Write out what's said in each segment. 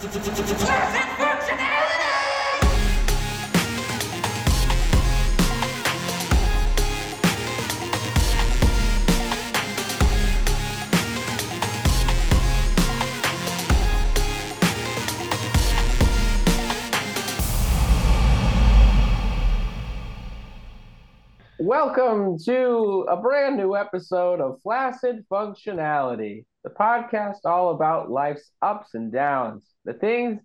Perfect functionality! Welcome to a brand new episode of Flaccid Functionality, the podcast all about life's ups and downs, the things.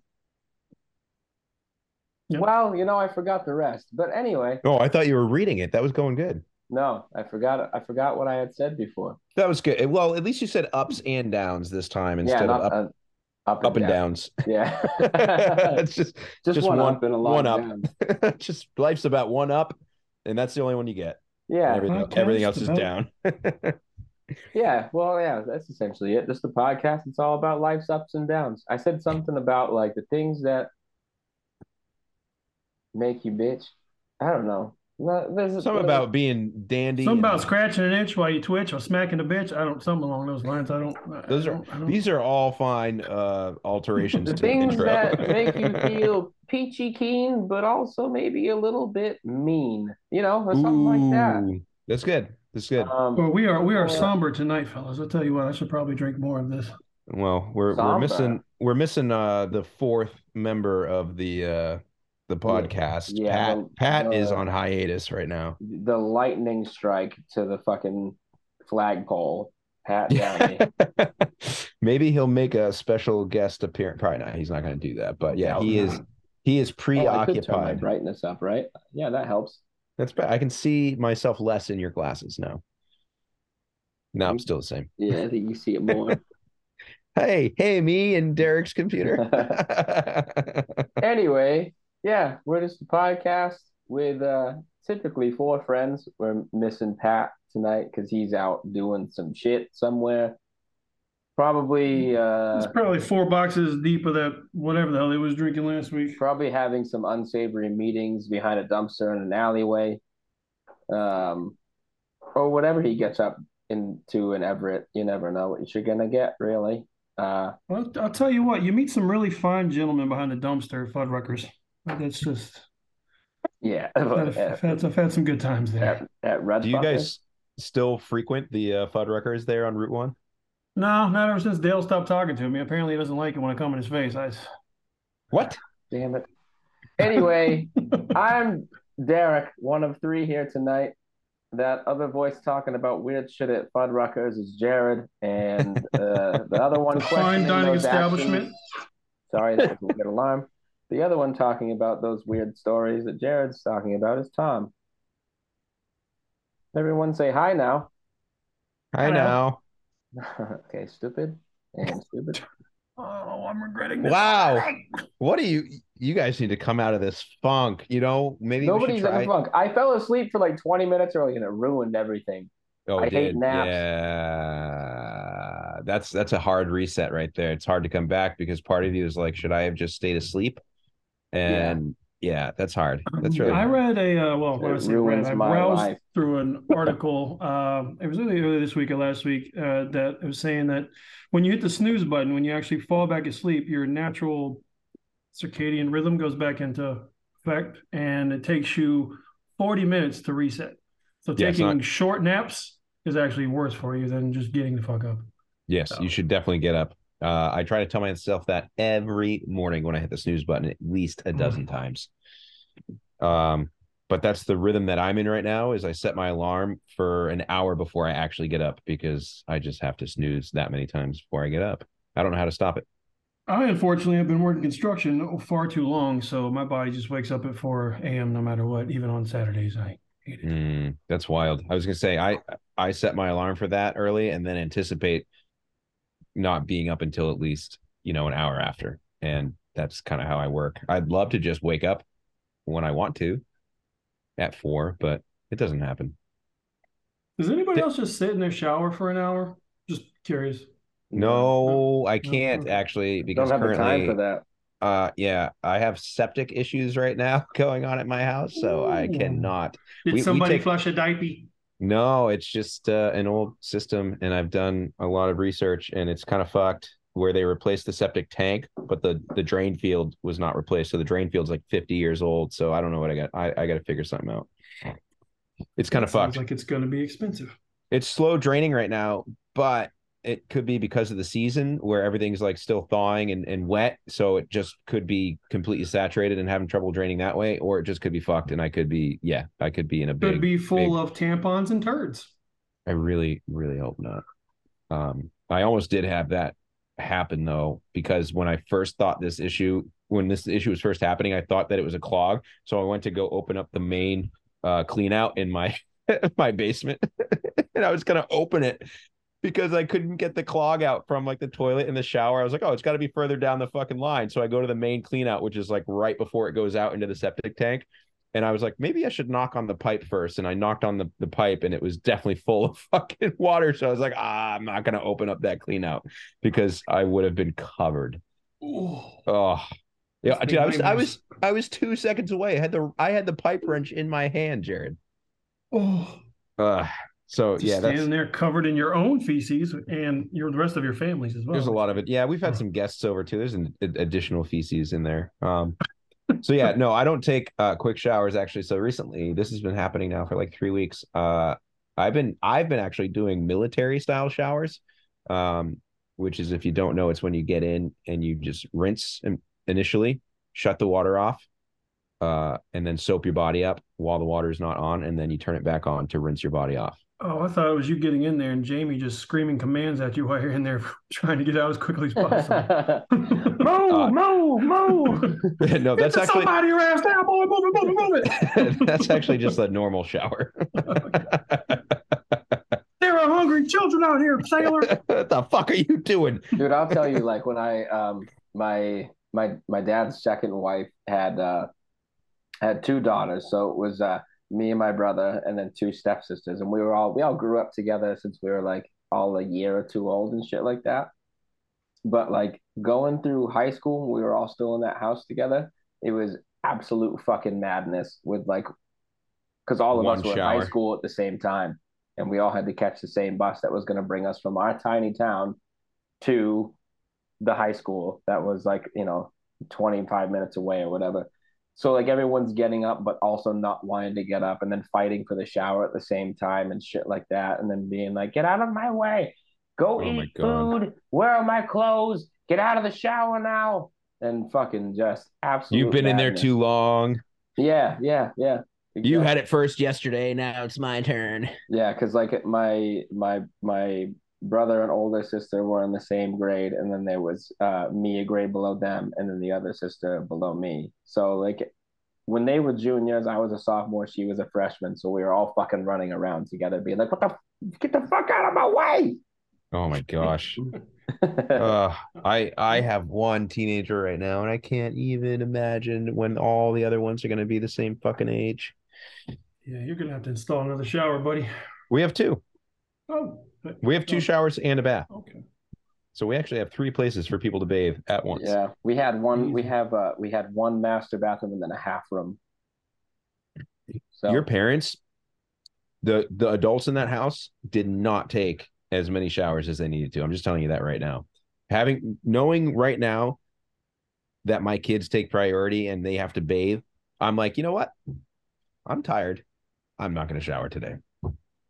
Yep. Well, you know, I forgot the rest. But anyway, Oh, I thought you were reading it. That was going good. no, I forgot. I forgot what I had said before. That was good. Well, at least you said ups and downs this time instead not, of up, uh, up, up and down. downs. Yeah, it's just just, just one, one- up and a lot one up. down. just life's about one up, and that's the only one you get. Yeah, everything, podcast everything else is about- down. Yeah, well, yeah, that's essentially it. Just the podcast. It's all about life's ups and downs. I said something about like the things that make you bitch. I don't know. No, there's Something about being dandy. Something about scratching an itch while you twitch or smacking a bitch. I don't something along those lines. I don't. I Those are don't- I these are all fine uh alterations to the things intro. that make you feel peachy keen, but also maybe a little bit mean. You know, or something like that. That's good. That's good. Um, Well, we are we are somber tonight, fellas. I'll tell you what. I should probably drink more of this. Well, we're we're missing we're missing uh the fourth member of the uh the podcast. yeah, Pat the- Pat is on hiatus right now. the lightning strike to the fucking flagpole. Pat Downey. Maybe he'll make a special guest appearance. Probably not. He's not going to do that. But yeah, he is he is Oh, I could preoccupied. brightness up, right? Yeah, that helps. That's bad. I can see myself less in your glasses now. No, I'm still the same. Yeah, I think you see it more. Hey, hey, me and Derek's computer. anyway, yeah, we're just a podcast with uh typically four friends. We're missing Pat tonight because he's out doing some shit somewhere. Probably uh It's probably four boxes deep of that whatever the hell he was drinking last week. probably having some unsavory meetings behind a dumpster in an alleyway. Um or whatever he gets up into in Everett. You never know what you're gonna get, really. Uh Well, I'll tell you what. You meet some really fine gentlemen behind the dumpster at Fuddruckers. That's just. yeah. I've, at, I've had, I've had some good times there. at, at Red Do you Fucker. guys still frequent the uh, Fuddruckers there on Route One? No, not ever since Dale stopped talking to me. Apparently, he doesn't like it when I come in his face. I. What? Damn it. Anyway, I'm Derek, one of three here tonight. That other voice talking about weird shit at Fuddruckers is Jared, and uh, the other one Fine dining establishment. actions- Sorry, that was a weird alarm. The other one talking about those weird stories that Jared's talking about is Tom. Everyone say hi now. I Hello. know. okay, stupid and stupid. Oh, I'm regretting this. Wow. What do you? You guys need to come out of this funk. You know, maybe Nobody's in try. the funk. I fell asleep for like 20 minutes early and it ruined everything. Oh, I hate did naps. yeah. That's that's a hard reset right there. It's hard to come back because part of you is like, should I have just stayed asleep? And yeah, that's hard. That's really I hard. read a uh, well, when I It say read, ruins I browsed life. through an article. uh, it was really early this week or last week uh, that it was saying that when you hit the snooze button, when you actually fall back asleep, your natural circadian rhythm goes back into effect, and it takes you 40 minutes to reset. So Yeah, taking not- short naps is actually worse for you than just getting the fuck up. Yes, you should definitely get up. Uh, I try to tell myself that every morning when I hit the snooze button at least a dozen times. Um, but that's the rhythm that I'm in right now. Is I set my alarm for an hour before I actually get up because I just have to snooze that many times before I get up. I don't know how to stop it. I unfortunately have been working construction far too long, so my body just wakes up at 4 a.m. no matter what, even on Saturdays. I hate it. Mm, that's wild. I was gonna say I I set my alarm for that early and then anticipate not being up until at least you know an hour after, and that's kind of how I work. I'd love to just wake up when I want to at four, but it doesn't happen. Does anybody Th- else just sit in their shower for an hour? Just curious. No, I can't actually because Don't have the time for that. uh, yeah, I have septic issues right now going on at my house, so I cannot. Did we- we somebody take- flush a diaper? No, it's just uh, an old system, and I've done a lot of research, and it's kind of fucked. where they replaced the septic tank, but the the drain field was not replaced. So the drain field's like 50 years old. So I don't know what I got. I, I got to figure something out. It's kind of fucked. like it's going to be expensive. It's slow draining right now, but it could be because of the season where everything's like still thawing and, and wet. So it just could be completely saturated and having trouble draining that way, or it just could be fucked. And I could be, yeah, I could be in a big. Could be full big- of tampons and turds. I really, really hope not. Um, I almost did have that happen though, because when I first thought this issue, when this issue was first happening, I thought that it was a clog. So I went to go open up the main uh, clean out in my my basement, and I was gonna open it because I couldn't get the clog out from like the toilet and the shower. I was like, oh, it's got to be further down the fucking line. So I go to the main clean out, which is like right before it goes out into the septic tank. And I was like, maybe I should knock on the pipe first. And I knocked on the, the pipe and it was definitely full of fucking water. So I was like, ah, I'm not going to open up that clean out because I would have been covered. Ooh. Oh, yeah, dude, I was, I was, I was two seconds away. I had the, I had the pipe wrench in my hand, Jared. Oh, Uh, so just yeah, that's, standing there covered in your own feces and your the rest of your families as well. There's a lot of it. Yeah, we've had some guests over too. There's an additional feces in there. Um, so yeah, no, I don't take uh, quick showers actually. So recently, this has been happening now for like three weeks. Uh, I've been I've been actually doing military style showers, um, which is if you don't know, it's when you get in and you just rinse in- initially, shut the water off, uh, and then soap your body up while the water is not on, and then you turn it back on to rinse your body off. Oh, I thought it was you getting in there and Jamie just screaming commands at you while you're in there trying to get out as quickly as possible. move, Uh, move, move. no, that's Get actually somebody your ass down, boy. Move it, move it, move it. that's actually just a normal shower. There are hungry children out here, sailor. what the fuck are you doing? Dude, I'll tell you, like when I um my my my dad's second wife had uh had two daughters, so it was uh me and my brother and then two stepsisters, and we were all we all grew up together since we were like all a year or two old and shit like that. But like going through high school, we were all still in that house together. It was absolute fucking madness with like because all of One us were in high school at the same time, and we all had to catch the same bus that was going to bring us from our tiny town to the high school that was like you know 25 minutes away or whatever so like everyone's getting up but also not wanting to get up and then fighting for the shower at the same time and shit like that and then being like get out of my way. Go Oh eat food. Where are my clothes? Get out of the shower now. And fucking just absolutely You've been in there too long. yeah yeah yeah. You had it first yesterday. Now it's my turn. Yeah, because like my my my brother and older sister were in the same grade, and then there was uh me a grade below them, and then the other sister below me. So like when they were juniors, I was a sophomore, she was a freshman, so we were all fucking running around together, being like, "What the? F- get the fuck out of my way!" Oh my gosh. uh, I I have one teenager right now, and I can't even imagine when all the other ones are going to be the same fucking age. Yeah, you're gonna have to install another shower, buddy. We have two. Oh, but- We have two showers and a bath, Okay. so we actually have three places for people to bathe at once. yeah, we had one. We have uh we had one master bathroom and then a half room. So Your parents, the the adults in that house, did not take as many showers as they needed to. I'm just telling you that right now. Having knowing right now that my kids take priority and they have to bathe, I'm like, you know what? I'm tired. I'm not going to shower today.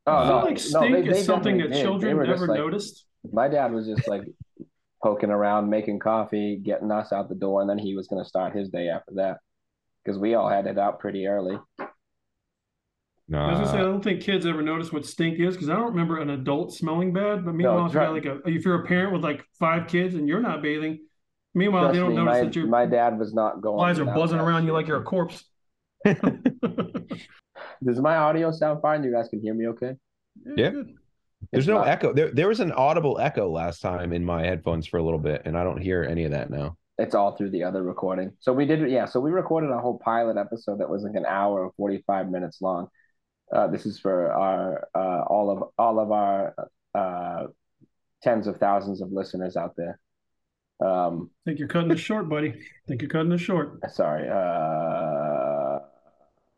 Oh I feel no, like no, stink they- they is something that did. Children were just never like- noticed. My dad was just like poking around, making coffee, getting us out the door, and then he was going to start his day after that because we all had it out pretty early. No, I was gonna say I don't think kids ever notice what stink is because I don't remember an adult smelling bad. But meanwhile, if you try- got like a if you're a parent with like five kids and you're not bathing, meanwhile Trust they don't me, notice my, that your my dad was not going. flies are buzzing that around you like you're a corpse. Does my audio sound fine? You guys can hear me okay? Yeah. good. there's no not- echo. There, there was an audible echo last time in my headphones for a little bit, and I don't hear any of that now. It's all through the other recording. So we did, yeah. So we recorded a whole pilot episode that was like an hour and forty five minutes long. Uh, this is for our uh, all of all of our uh, tens of thousands of listeners out there. Um, think you're cutting this short, buddy. think you're cutting this short. sorry, uh,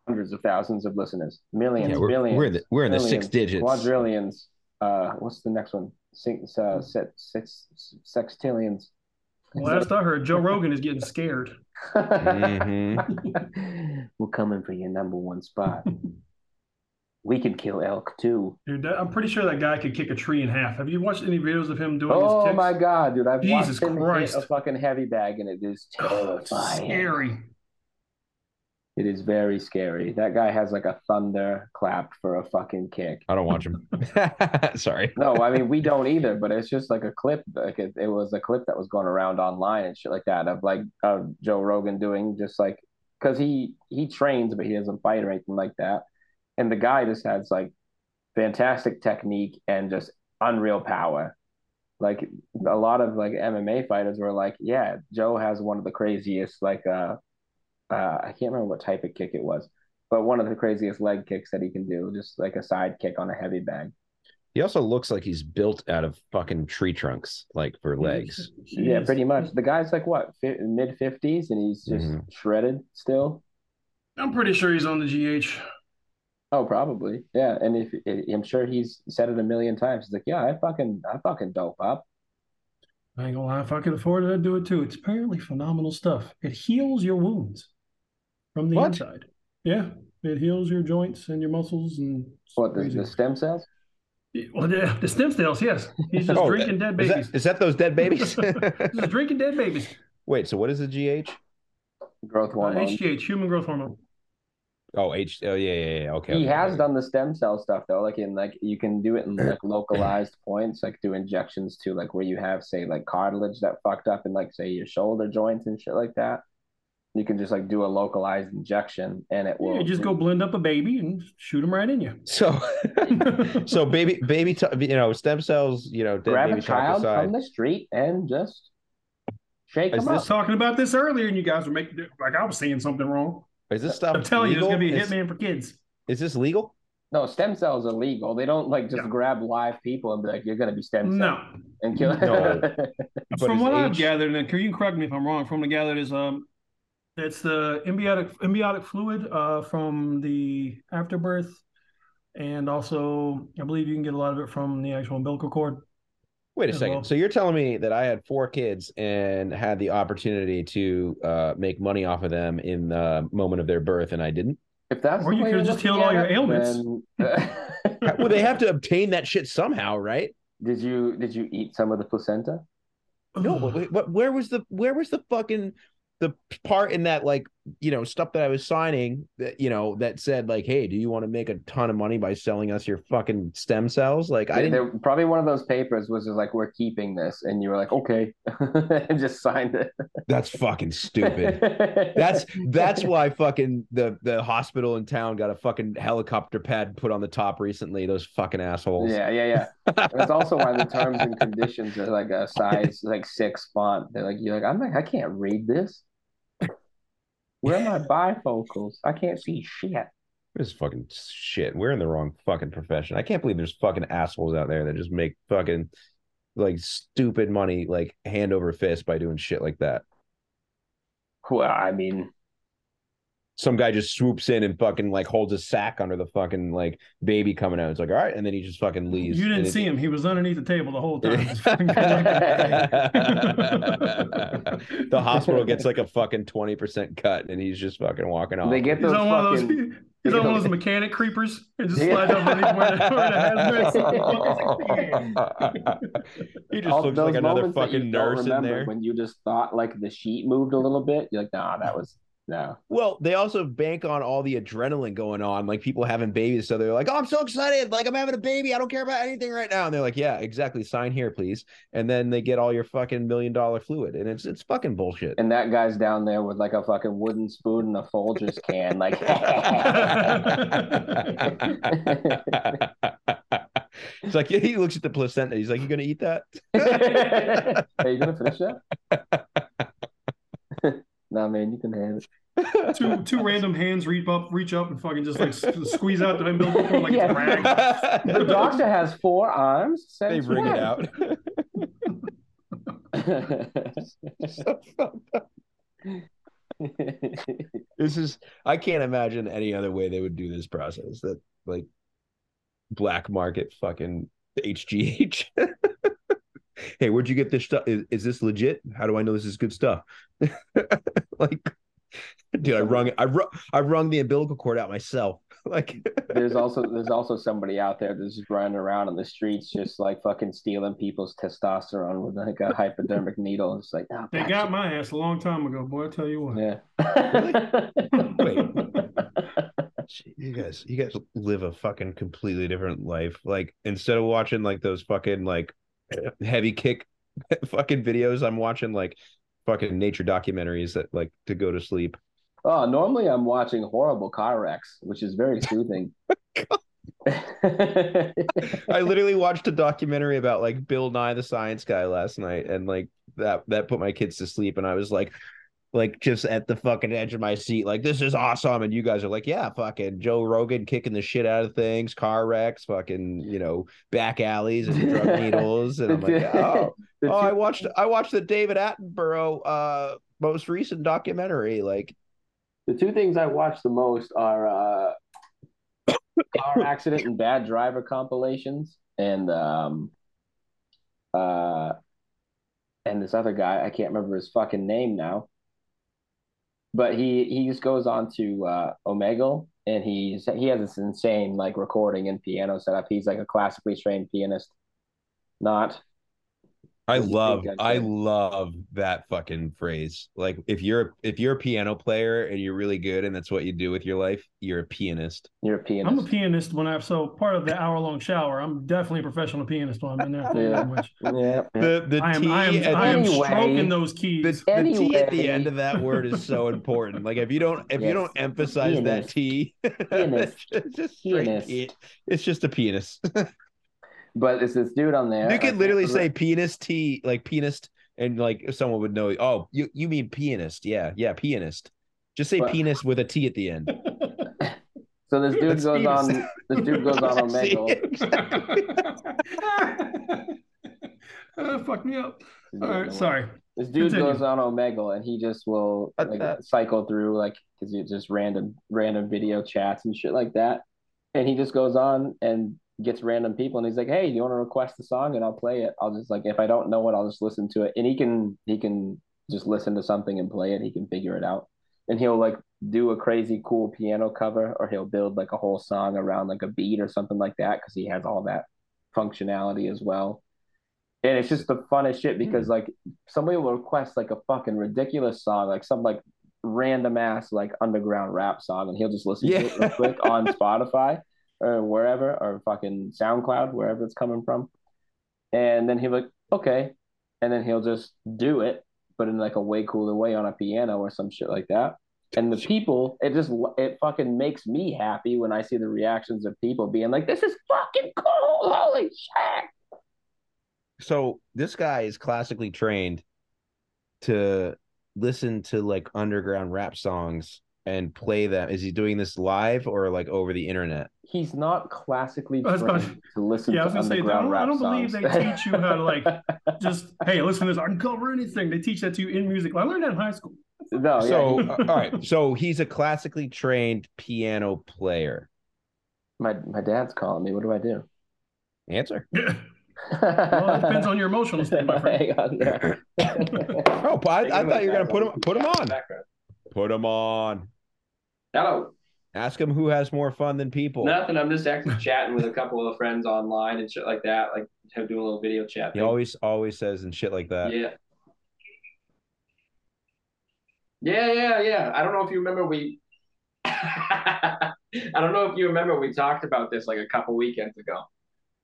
hundreds of thousands of listeners, millions, Yeah, we're, billions, we're in the we're in the six millions, digits. quadrillions. Uh, what's the next one? six, uh, set six sextillions. Last I heard, Joe Rogan is getting scared. Mhm. We're coming for your number one spot. we can kill elk too. Dude, I'm pretty sure that guy could kick a tree in half. Have you watched any videos of him doing Oh his kicks? my god, dude! I've Jesus watched him Christ. hit a fucking heavy bag, and it is Oh, it's terrifying. scary. It is very scary. That guy has like a thunder clap for a fucking kick. I don't watch him. Sorry. No, I mean we don't either, but it's just like a clip. Like it, it was a clip that was going around online and shit like that of like of Joe Rogan doing just like because he he trains, but he doesn't fight or anything like that. And the guy just has like fantastic technique and just unreal power. Like a lot of like MMA fighters were like, yeah, Joe has one of the craziest like uh uh I can't remember what type of kick it was, but one of the craziest leg kicks that he can do, just like a side kick on a heavy bag. He also looks like he's built out of fucking tree trunks, like for legs. Yeah, pretty much. The guy's like what, fi- mid fifties, and he's just Mhm. shredded still. I'm pretty sure he's on the GH. Oh, probably. Yeah, and if I'm sure he's said it a million times. He's like, yeah, I fucking, I fucking dope up. I ain't gonna lie, if I could afford it, I'd do it too. It's apparently phenomenal stuff. It heals your wounds from the What? inside. Yeah, it heals your joints and your muscles and What the, the stem cells? Well, the, the stem cells, yes. He's just Oh, drinking dead Is babies. that, is that those dead babies? Just drinking dead babies. Wait, so what is the GH? Growth Uh, hormone. HGH, human growth hormone. Oh, H. Oh, yeah, yeah, yeah. Okay. he okay, has okay. done the stem cell stuff though. Like in like you can do it in like localized points, like do injections to like where you have say like cartilage that fucked up in like say your shoulder joints and shit like that. You can just like do a localized injection and it will Yeah, just go blend up a baby and shoot them right in you. So, so baby, baby, t- you know, stem cells, you know, dead grab baby a child talk from the street and just shake Is them I up. was talking about this earlier, and you guys were making like I was saying something wrong. Is this stuff? I'm telling you, there's gonna be a is, hitman for kids. is this legal? No, stem cells are legal. They don't like just Yeah. grab live people and be like, "You're gonna be stem cell No, and kill." No. From is what I've H- gathered, and you can correct me if I'm wrong. From the gathered is um, it's the embiotic embiotic fluid uh from the afterbirth, and also I believe you can get a lot of it from the actual umbilical cord. Wait a second. well. So you're telling me that I had four kids and had the opportunity to uh, make money off of them in the moment of their birth, and I didn't? if that's Or you could've just looking healed all your it, ailments. then- well, they have to obtain that shit somehow, right? did you did you eat some of the placenta? No, but, wait, but where was the where was the fucking the part in that like you know stuff that I was signing that you know that said like, hey, do you want to make a ton of money by selling us your fucking stem cells? Like I didn't. probably one of those papers was just like, "We're keeping this," and you were like, "Okay," and just signed it. That's fucking stupid. That's that's why fucking the the hospital in town got a fucking helicopter pad put on the top recently. Those fucking assholes. Yeah, yeah, yeah. That's also why the terms and conditions are like a size like six font. They're like, you're like, I'm like, I can't read this. Where are my bifocals? I can't see shit. This fucking shit. We're in the wrong fucking profession. I can't believe there's fucking assholes out there that just make fucking like stupid money like hand over fist by doing shit like that. Well, I mean, Some guy just swoops in and fucking like holds a sack under the fucking like baby coming out. It's like, all right, and then he just fucking leaves. You didn't And it- see him; he was underneath the table the whole time. Just fucking collecting the hospital gets like a fucking 20% cut and he's just fucking walking off. they get He's those on one of fucking. those. He's on one of those mechanic creepers and just Yeah. slides underneath where the, where the he just all looks those like another moments that you fucking don't nurse in remember there. When you just thought like the sheet moved a little bit, you're like, nah, that was no. Well, they also bank on all the adrenaline going on, like people having babies. So they're like, "Oh, I'm so excited! Like I'm having a baby. I don't care about anything right now." And they're like, "Yeah, exactly. Sign here, please." And then they get all your fucking million dollar fluid, and it's it's fucking bullshit. And that guy's down there with like a fucking wooden spoon and a Folgers can, like. it's like he looks at the placenta. He's like, "You gonna eat that?" Are you gonna finish that? Nah, man, you can have it. two two random hands reach up, reach up, and fucking just like squeeze out the umbilical cord like Yeah. it's a rag. The doctor has four arms. they Since bring it out. So fucked this is I can't imagine any other way they would do this process. That like black market fucking HGH. hey, where'd you get this stuff? Is, is this legit? How do I know this is good stuff? like, dude, I rung I rung I rung the umbilical cord out myself. like, there's also there's also somebody out there that's just running around on the streets, just like fucking stealing people's testosterone with like a hypodermic needle. It's like, oh, They got my ass a long time ago, boy. I tell you what. yeah. Wait. you guys, you guys live a fucking completely different life. Like, instead of watching like those fucking like heavy kick fucking videos, I'm watching like fucking nature documentaries that like to go to sleep. Oh, normally I'm watching horrible car wrecks, which is very soothing. I literally watched a documentary about like Bill Nye the Science Guy last night, and like that that put my kids to sleep, and I was like, like just at the fucking edge of my seat, like this is awesome, and you guys are like, yeah, fucking Joe Rogan kicking the shit out of things, car wrecks, fucking you know back alleys and drug needles, and I'm like, oh, oh, I watched I watched the David Attenborough uh most recent documentary, like The two things I watch the most are uh, car accident and bad driver compilations, and um, uh, and this other guy I can't remember his fucking name now, but he he just goes on to uh, Omegle, and he's he has this insane like recording and piano setup. He's like a classically trained pianist, not I What do you love I love that fucking phrase. Like if you're if you're a piano player and you're really good and that's what you do with your life, you're a pianist. you're a pianist. I'm a pianist when I have so part of the hour long shower. I'm definitely a professional pianist when I'm in there. Yeah. Yeah, yeah. The the I am T I am at I am Anyway. stroking those the, keys. the T at the end of that word is so important. Like if you don't if you don't emphasize that T, Pianist. it's just Pianist. P- it's just a pianist. But it's this dude on there. you could literally remember- say pianist T like pianist and like someone would know, oh, you you mean pianist. Yeah, yeah, pianist. Just say But- penis with a T at the end. So this dude That's goes penis. on. This dude goes on See? Omegle. uh, fuck me up. All right, sorry. This dude Continue. goes on Omegle, and he just will Uh, like uh. cycle through like because it's just random random video chats and shit like that. And he just goes on and gets random people, and he's like, "Hey, do you want to request a song, and I'll play it. I'll just like if I don't know it, I'll just listen to it." And he can he can just listen to something and play it. He can figure it out, and he'll like do a crazy cool piano cover, or he'll build like a whole song around like a beat or something like that because he has all that functionality as well. And it's just the funnest shit because hmm. like somebody will request like a fucking ridiculous song, like some like random ass like underground rap song, and he'll just listen Yeah. to it real quick on Spotify or wherever or fucking SoundCloud, wherever it's coming from. And then he'll like, okay. And then he'll just do it, but in like a way cooler way on a piano or some shit like that. And the people, it just it fucking makes me happy when I see the reactions of people being like, "This is fucking cool! Holy shit!" so this guy is classically trained to listen to like underground rap songs and play them. Is he doing this live or like over the internet? He's not classically I about trained to listen Yeah, I to was gonna say, I don't, I don't believe songs. they teach you how to like just hey, listen to this. I can cover anything. They teach that to you in music. I learned that in high school. no, so yeah, uh, all right, so he's a classically trained piano player. my my dad's calling me. What do I do? Answer. well, it depends on your emotional state, my friend. Hang on there. Oh, but I, I thought you were gonna put him put him on. Put him on. Hello. Ask him who has more fun than people. Nothing. I'm just actually chatting with a couple of friends online and shit like that. Like him doing a little video chat. He always always says and shit like that. Yeah. Yeah, yeah, yeah. I don't know if you remember we. I don't know if you remember we talked about this like a couple weekends ago.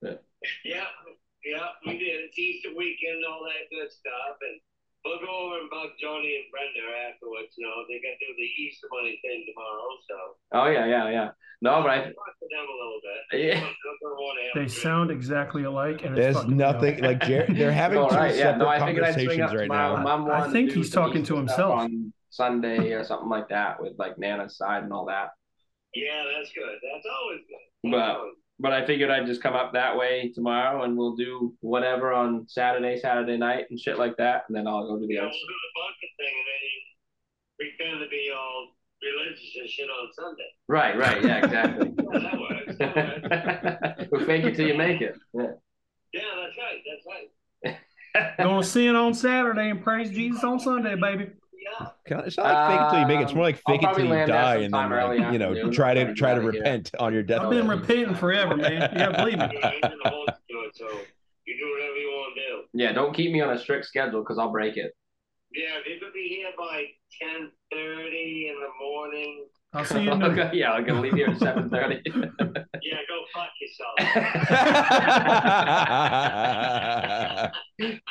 Yeah, yeah, we did. It's Easter weekend, all that good stuff, and we'll go over and bug Johnny and Brenda afterwards. You know, they got to do the Easter money thing tomorrow, so Oh yeah, yeah, yeah. No, but I. talk to them a little bit. Yeah. Don't- don't wanna have They sound exactly alike, and There's fucking me up. nothing like Jer- they're having All two right, yeah. separate No, I figured I'd swing conversations right tomorrow. now. Mom I think he's talking to himself. on Sunday or something like that with like Nana's side and all that. Yeah, that's good. That's always good. That's But- always- But I figured I'd just come up that way tomorrow and we'll do whatever on Saturday, Saturday night and shit like that, and then I'll go to the yeah, other. we'll do the bucket thing, and then you pretend to be all religious and shit on Sunday. Right, right, yeah, exactly. Yeah, that works. That works. we'll fake it till you make it. Yeah. Yeah, that's right. That's right. Gonna sin on Saturday and praise Jesus on Sunday, baby. Yeah. Kind It's not like fake it till you make it. It's more like Um, fake it till you die and then like, you know try to try to get out of here. repent on your death. I've been repenting forever, man. Yeah, believe me. Yeah, he's in the whole to it, so you do whatever you want to do. Yeah, don't keep me on a strict schedule because I'll break it. Yeah, if you could be here by ten thirty in the morning. I'll see you in the Okay, yeah, I'm gonna leave here at seven thirty. Yeah, go fuck yourself.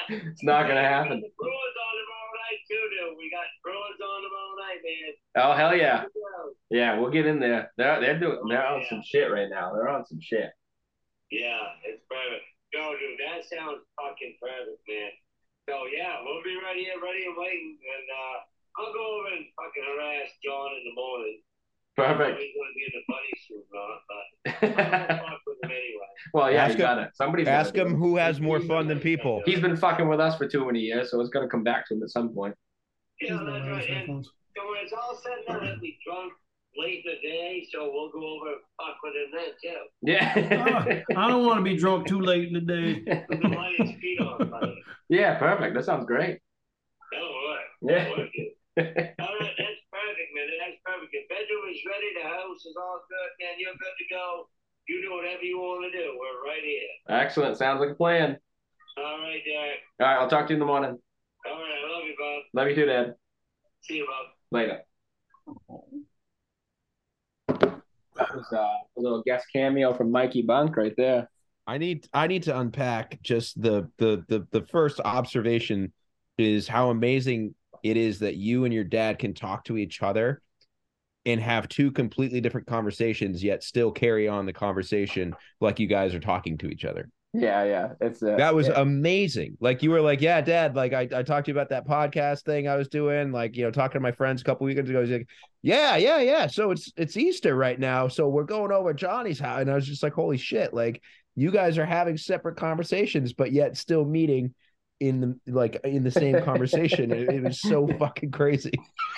it's not gonna happen. The Brewers on tomorrow night too, dude. We got Brewers on tomorrow night, man. Oh hell yeah, yeah, we'll get in there. They're they're doing they're on some shit right now. They're on some shit. Yeah, it's perfect. Yo, dude, that sounds fucking perfect, man. So yeah, we'll be right here, ready and waiting, and uh, I'll go over and fucking harass John in the morning. Perfect. He's gonna be in the bunny suit, but I'm gonna fuck with him anyway. well, yeah, Ask you him- got it. Somebody's Ask him it. who has more fun than people. He's been fucking with us for too many years, so it's gonna come back to him at some point. Yeah, that's right. And so when it's all said and done, he'll be drunk late in the day, so we'll go over and fuck with him then too. Yeah. I don't want to be drunk too late in the day. We're gonna light his feet on fire. yeah, perfect. That sounds great. That'll work. Yeah. That'll work. All right, that's perfect, man. That's perfect. If bedroom is ready, the house is all good, man. You're good to go. You do whatever you want to do. We're right here. Excellent. Sounds like a plan. All right, Derek. All right, I'll talk to you in the morning. All right, I love you, bud. Love you too, Dad. See you, bud. Later. That was uh, a little guest cameo from Mikey Bunk right there. I need I need to unpack just the the the the first observation is how amazing it is that you and your dad can talk to each other and have two completely different conversations yet still carry on the conversation like you guys are talking to each other. Yeah, yeah. It's uh, That was yeah. amazing. Like you were like, yeah, dad, like I, I talked to you about that podcast thing I was doing, like, you know, talking to my friends a couple weekends ago. He's like, yeah, yeah, yeah. So it's it's Easter right now. So we're going over Johnny's house. And I was just like, holy shit, like you guys are having separate conversations, but yet still meeting in the like in the same conversation. it, it was so fucking crazy.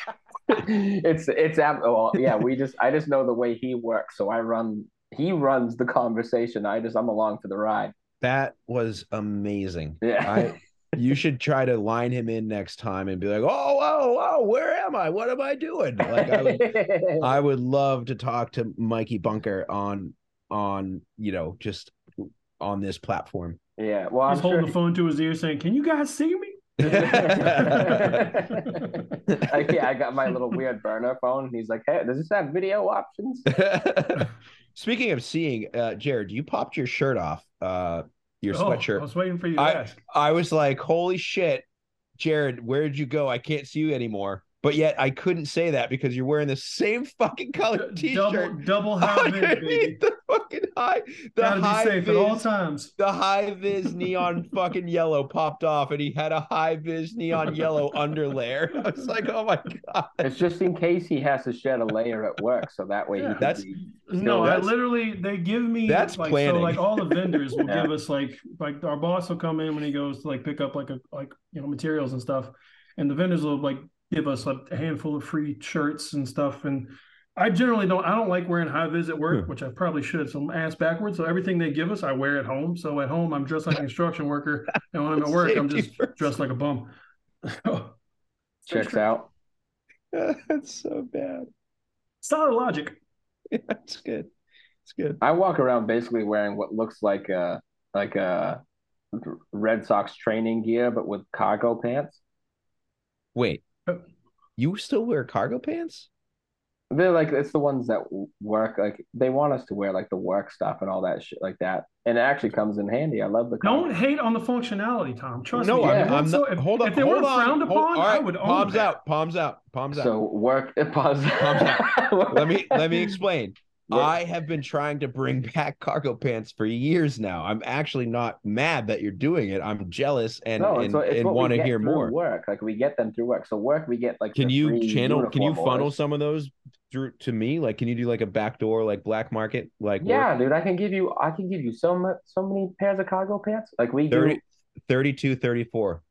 it's it's ab- well, yeah. We just I just know the way he works, so I run. He runs the conversation. I just I'm along for the ride. That was amazing. Yeah. I you should try to line him in next time and be like, oh, oh, oh, where am I? What am I doing? Like I would I would love to talk to Mikey Bunker on on you know just on this platform. yeah. Well, I'm holding sure the phone to his ear saying, Can you guys see me? I, yeah, I got my little weird burner phone. And he's like, "Hey, does this have video options?" Speaking of seeing, uh, Jared, you popped your shirt off, uh, your Oh, I was waiting for you to I- ask. I was like, holy shit, Jared, where did you go? I can't see you anymore. But yet I couldn't say that because you're wearing the same fucking color D- t-shirt Double, double high vis, baby. underneath the fucking high, the Gotta high be safe vis, at all times. the high vis neon fucking yellow popped off, and he had a high vis neon yellow underlayer. I was like, oh my god, It's just in case he has to shed a layer at work, so that way he Yeah. can That's- be- No, I literally they give me that's like planning. so like all the vendors will Yeah. give us like like our boss will come in when he goes to like pick up like a like you know materials and stuff, and the vendors will like give us like a handful of free shirts and stuff. And I generally don't I don't like wearing high vis at work, Hmm. which I probably should. So I'm ass backwards. So everything they give us, I wear at home. So at home I'm dressed like a construction worker, and when I'm at work, I'm just first. dressed like a bum. checks out. that's so bad. Solid logic. That's good. It's good. I walk around basically wearing what looks like a like a Red Sox training gear, but with cargo pants. Wait, Oh. you still wear cargo pants? They're like it's the ones that work. Like they want us to wear like the work stuff and all that shit like that, and it actually comes in handy. I love the. Don't cargo. hate on the functionality, Tom. Trust me, no, me. I'm- I'm it's not. so- if, hold on. If they hold weren't on, frowned hold- upon, all I would own palms that. out. Palms out. Palms out. So work. Pause. Palms out. let me let me explain. Yeah. I have been trying to bring back cargo pants for years now. I'm actually not mad that you're doing it. I'm jealous and no, and, it's, what- it's and want to hear more. Work like we get them through work. So work we get like. Can you channel? Can you funnel orders. some of those through to me? Like, can you do like a backdoor, like black market, like work? Yeah, dude, I can give you. I can give you so much, so many pairs of cargo pants. Like we 30, do. 32, 34.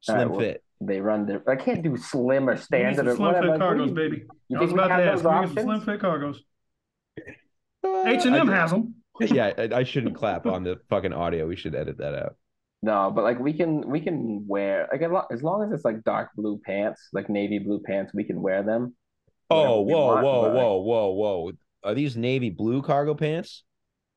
Slim right, well, fit. They run their. I can't do slim or standard some or slim whatever. fit Like, what do cargos, you- baby. You I was about to ask. those We get some slim fit cargos. Uh, H and M I- has them. yeah, I, I shouldn't clap on the fucking audio. We should edit that out. No, but like we can we can wear like a lo- as long as it's like dark blue pants, like navy blue pants, we can wear them. Whatever Oh, we whoa, want, whoa, but, whoa, whoa, whoa. Are these navy blue cargo pants?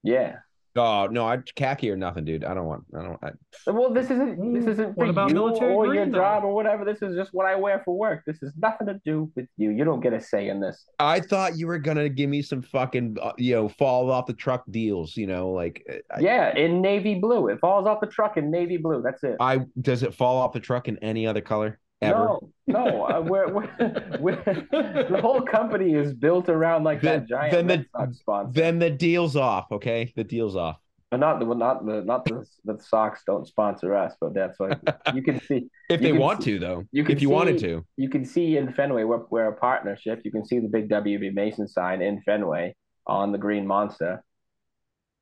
Yeah. Oh no, I khaki or nothing, dude. I don't want. I don't. I, Well, this isn't this isn't for what about you military or your green, though? job or whatever. This is just what I wear for work. This has nothing to do with you. You don't get a say in this. I thought you were gonna give me some fucking, uh, you know, fall off the truck deals. You know, like uh, I, Yeah, in navy blue. It falls off the truck in navy blue. That's it. I does it fall off the truck in any other color ever? No, no. Uh, we're, we're, we're, the whole company is built around like Then- that giant then the- Red sponsor. Then the deal's off. Okay, the deal's off. But not the not the not the the Sox don't sponsor us, but that's like you can see If they want see- to, though. you can if you wanted to. you can see in Fenway we're we're a partnership. You can see the big WB Mason sign in Fenway on the green monster.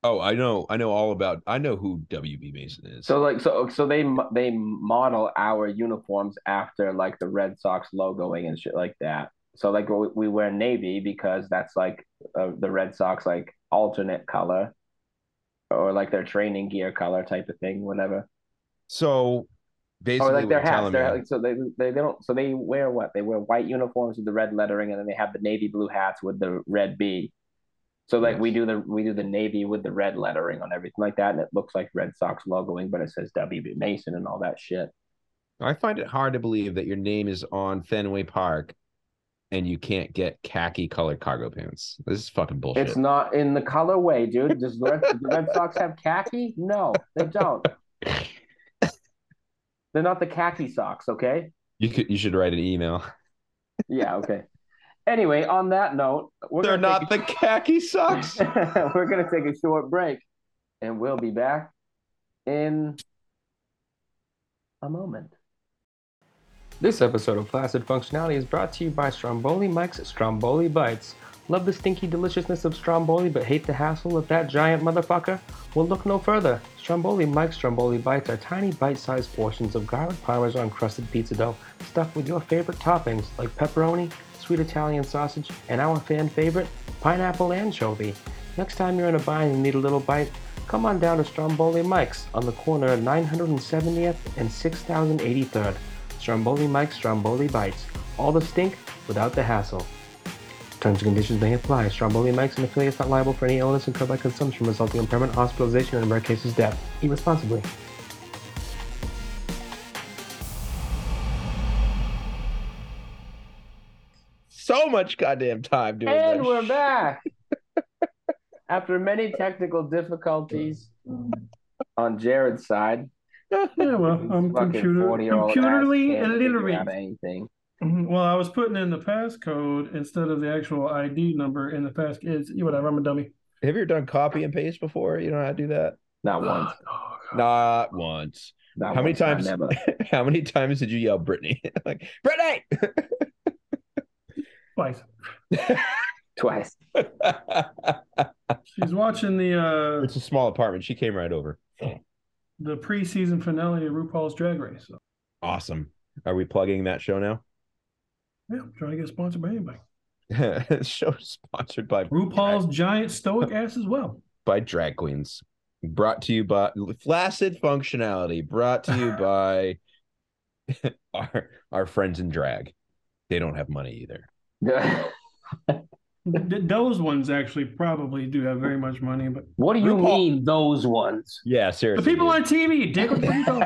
Oh, I know. I know all about. I know who WB Mason is. So like so so they they model our uniforms after like the Red Sox logoing and shit like that. So like we, we wear navy because that's like uh, the Red Sox like alternate color, or like their training gear color type of thing, whatever. So basically, or like their hats. They're like so they, they they don't so they wear what they wear white uniforms with the red lettering, and then they have the navy blue hats with the red B. So like we do the we do the navy with the red lettering on everything like that, and it looks like Red Sox logoing, but it says WB Mason and all that shit. I find it hard to believe that your name is on Fenway Park, and you can't get khaki colored cargo pants. This is fucking bullshit. It's not in the colorway, dude. Does the Red, the Red Sox have khaki? No, they don't. They're not the khaki socks, okay? You could. You should write an email. Yeah, okay. Anyway, on that note, we're They're not take the khaki socks. we're gonna take a short break, and we'll be back in a moment. This episode of Flaccid Functionality is brought to you by Stromboli Mike's Stromboli Bites. Love the stinky deliciousness of Stromboli, but hate the hassle of that giant motherfucker? Well, look no further. Stromboli Mike's Stromboli Bites are tiny bite-sized portions of garlic parmesan crusted pizza dough stuffed with your favorite toppings like pepperoni, sweet Italian sausage, and our fan favorite, pineapple anchovy. Next time you're in a bind and need a little bite, come on down to Stromboli Mike's on the corner of 970th and 6083rd. Stromboli Mike's Stromboli Bites. All the stink without the hassle. Terms and conditions may apply. Stromboli Mike's and affiliates not liable for any illness incurred by consumption resulting in permanent hospitalization and in rare cases death. Eat responsibly. So much goddamn time doing And that we're back. After many technical difficulties on Jared's side, Yeah, well, I'm computer computerly illiterate. out anything. Mhm. Well, I was putting in the passcode instead of the actual ID number in the pass. It's you whatever. I'm a dummy. Have you ever done copy and paste before? You know how to do that? Not once. Oh, Not once. Not How many once, not times? Never. How many times did you yell Brittany? like Brittany. Twice. Twice. She's watching the uh it's a small apartment. She came right over. the preseason finale of RuPaul's Drag Race. So, Awesome. Are we plugging that show now? yeah, I'm trying to get sponsored by anybody. show sponsored by RuPaul's giant stoic ass as well. by drag queens. Brought to you by Flaccid Functionality. Brought to you by our our friends in drag. They don't have money either. Th- those ones actually probably do have very much money, but what do you RuPaul- mean, those ones? Yeah, seriously. the people dude. on TV, Dick, what are you talking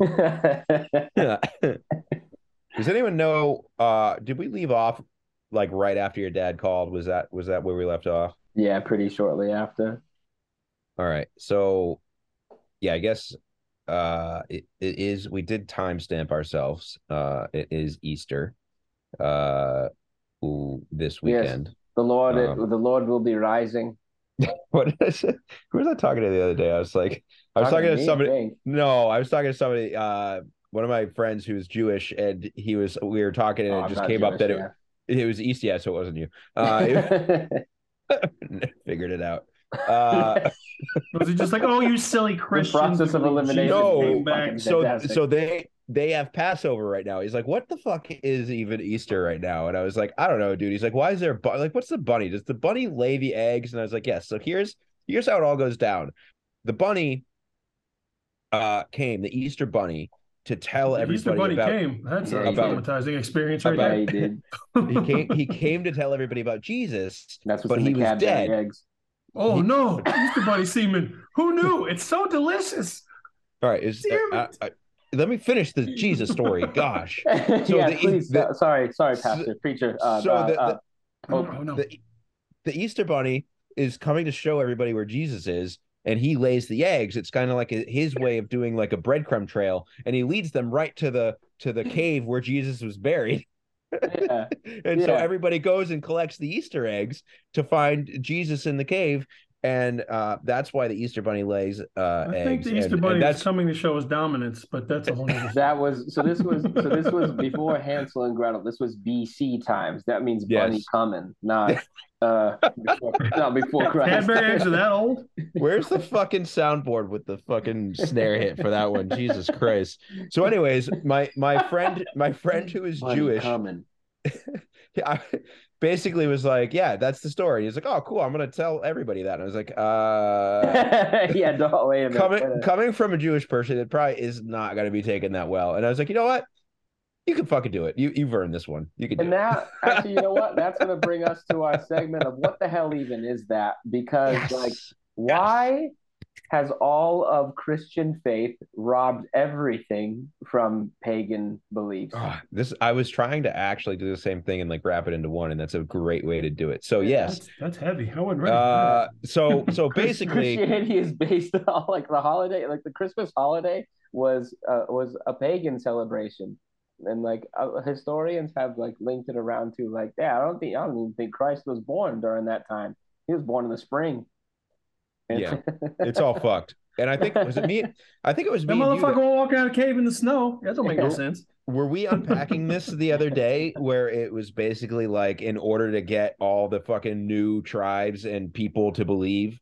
about? Does anyone know? Uh, did we leave off like right after your dad called? Was that was that where we left off? yeah, pretty shortly after. All right. So yeah, I guess uh it, it is we did timestamp ourselves. Uh it is Easter uh ooh, this Yes. weekend. The Lord, Um, the Lord will be rising. What is it? Who was I talking to the other day? I was like I was talking to me, somebody think. no, I was talking to somebody uh one of my friends who's Jewish and he was we were talking and Oh, it I'm just not came up Jewish, that it, it was East, yeah, so it wasn't you. Uh it- figured it out. Uh Was it just like, oh, you silly Christians? process of elimination No. came back. so Fantastic. so they they have Passover right now. He's like, what the fuck is even Easter right now? And I was like, I don't know, dude. He's like, why is there a bu-? like what's the bunny? Does the bunny lay the eggs? And I was like, yes. So here's here's how it all goes down. The bunny uh, came, the Easter Bunny, to tell The everybody Easter Bunny about. came. That's a About- traumatizing experience right about- Yeah, there. he did. He came. He came to tell everybody about Jesus. That's what's But he was dead. eggs. Oh no, Easter Bunny semen. Who knew? It's so delicious. All right, is Damn uh. I- I- let me finish the Jesus story. Gosh. yeah, the- please. the- uh, sorry, sorry, so- Pastor, preacher. Uh, so uh, the- uh, Oh, oh, no. the the Easter Bunny is coming to show everybody where Jesus is, and he lays the eggs. It's kind of like a, his way of doing like a breadcrumb trail, and he leads them right to the to the cave where Jesus was buried. yeah. And so everybody goes and collects the Easter eggs to find Jesus in the cave, and uh, that's why the Easter Bunny lays uh, I eggs. think the Easter and Bunny that's was coming to show his dominance, but that's a whole nother That was so. This was so. This was before Hansel and Gretel. This was BC times. That means bunny coming, not uh, before, not before Christ. Cadbury eggs are that old? Where's the fucking soundboard with the fucking snare hit for that one? Jesus Christ. So, anyways, my my friend, my friend who is Bunny Jewish, coming. I basically was like, "Yeah, that's the story." He's like, "Oh, cool. I'm gonna tell everybody that." And I was like, "Uh." yeah, don't wait a minute. Coming minute. coming from a Jewish person, it probably is not going to be taken that well. And I was like, you know what? You can fucking do it. You you've earned this one. You can do And that actually, you know what? That's going to bring us to our segment of what the hell even is that? Because Yes. like, why has all of Christian faith robbed everything from pagan beliefs? Ah, this I was trying to actually do the same thing and like wrap it into one, and that's a great way to do it. So yes, That's, that's heavy. I wouldn't. uh, so so basically, Christianity is based on like the holiday, like the Christmas holiday was uh, was a pagan celebration, and like uh, historians have like linked it around to like, yeah, I don't think I don't even think Christ was born during that time. He was born in the spring. And- Yeah. it's all fucked. And I think was it me? I think it was me. and you that- motherfucker won't walk out of a cave in the snow. That don't make no sense. were we unpacking this the other day where it was basically like in order to get all the fucking new tribes and people to believe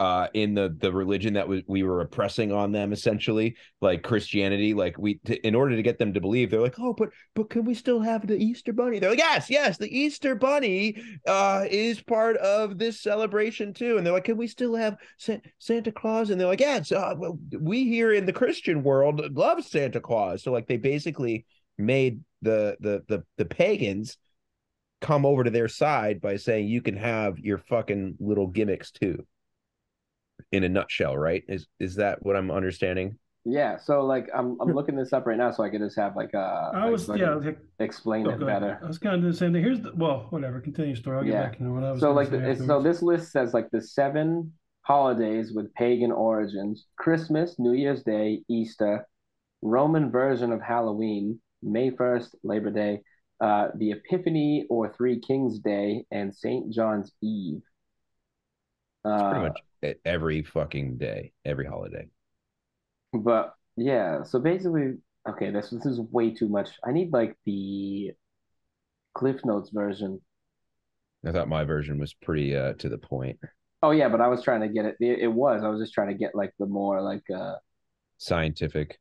uh in the the religion that we, we were oppressing on them essentially like christianity like we in order to get them to believe they're like oh but but can we still have the easter bunny? They're like yes yes the easter bunny uh is part of this celebration too. And they're like can we still have Sa- santa claus? And they're like yes uh, well, we here in the christian world love santa claus. So like they basically made the the the, the pagans come over to their side by saying you can have your fucking little gimmicks too in a nutshell right is is that what i'm understanding yeah, so like I'm I'm looking this up right now so I can just have like uh I was so I yeah. can okay, explain go it ahead. better. I was kind of doing the same thing. Here's the well, whatever. Continue your story. I'll get Yeah. back to what I was. So like say the, so this list says like the seven holidays with pagan origins: Christmas, New Year's Day, Easter, Roman version of Halloween, May first, Labor Day, uh, the Epiphany or Three Kings Day, and Saint John's Eve. It's pretty Uh, much every fucking day every holiday but yeah, so basically, okay, this this is way too much. I need like the Cliff Notes version. i thought my version was pretty uh to the point Oh yeah, but I was trying to get it. It, it was. I was just trying to get like the more like uh scientific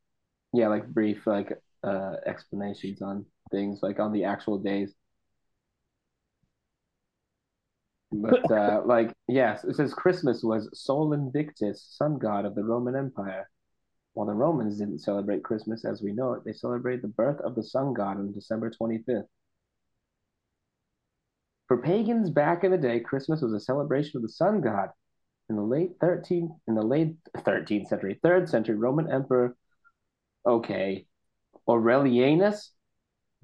yeah, like brief like uh explanations on things like on the actual days. But uh like yes, it says Christmas was Sol Invictus, sun god of the Roman Empire. While the Romans didn't celebrate Christmas as we know it, they celebrated the birth of the sun god on December 25th. For pagans back in the day, Christmas was a celebration of the sun god. In the late 13th in the late 13th century, 3rd century Roman emperor okay, Aurelianus,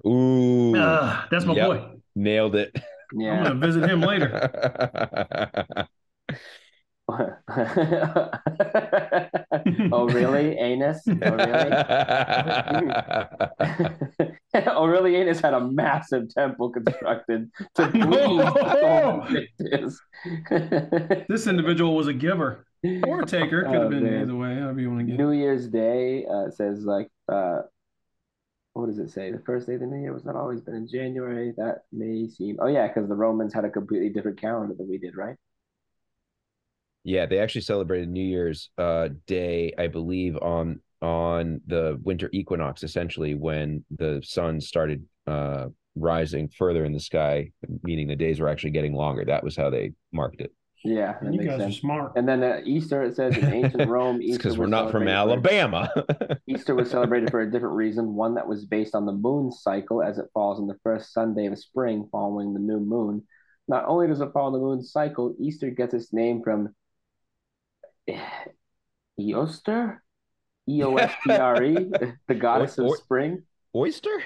ooh Ah, that's my Yep. boy. nailed it I'm gonna visit him later. oh really? Anus? Oh really? Aurelianus had a massive temple constructed to No! please Invictus. This individual was a giver or a taker. Could Oh, have been man. either way, however you want to get. New Year's Day uh, says like uh, what does it say? The first day of the New Year was not always been in January. That may seem. Oh yeah, because the Romans had a completely different calendar than we did, right? Yeah, they actually celebrated New Year's uh day, I believe, on on the winter equinox, essentially when the sun started uh rising further in the sky, meaning the days were actually getting longer. That was how they marked it. Yeah, that You makes guys are sense. smart. And then uh, Easter, it says in ancient Rome, Easter because we're not from Alabama. Easter was celebrated for a different reason, one that was based on the moon cycle as it falls on the first Sunday of spring following the new moon. Not only does it follow the moon cycle, Easter gets its name from Eoster, E O S T R E, the goddess of Or- or- spring. Oyster?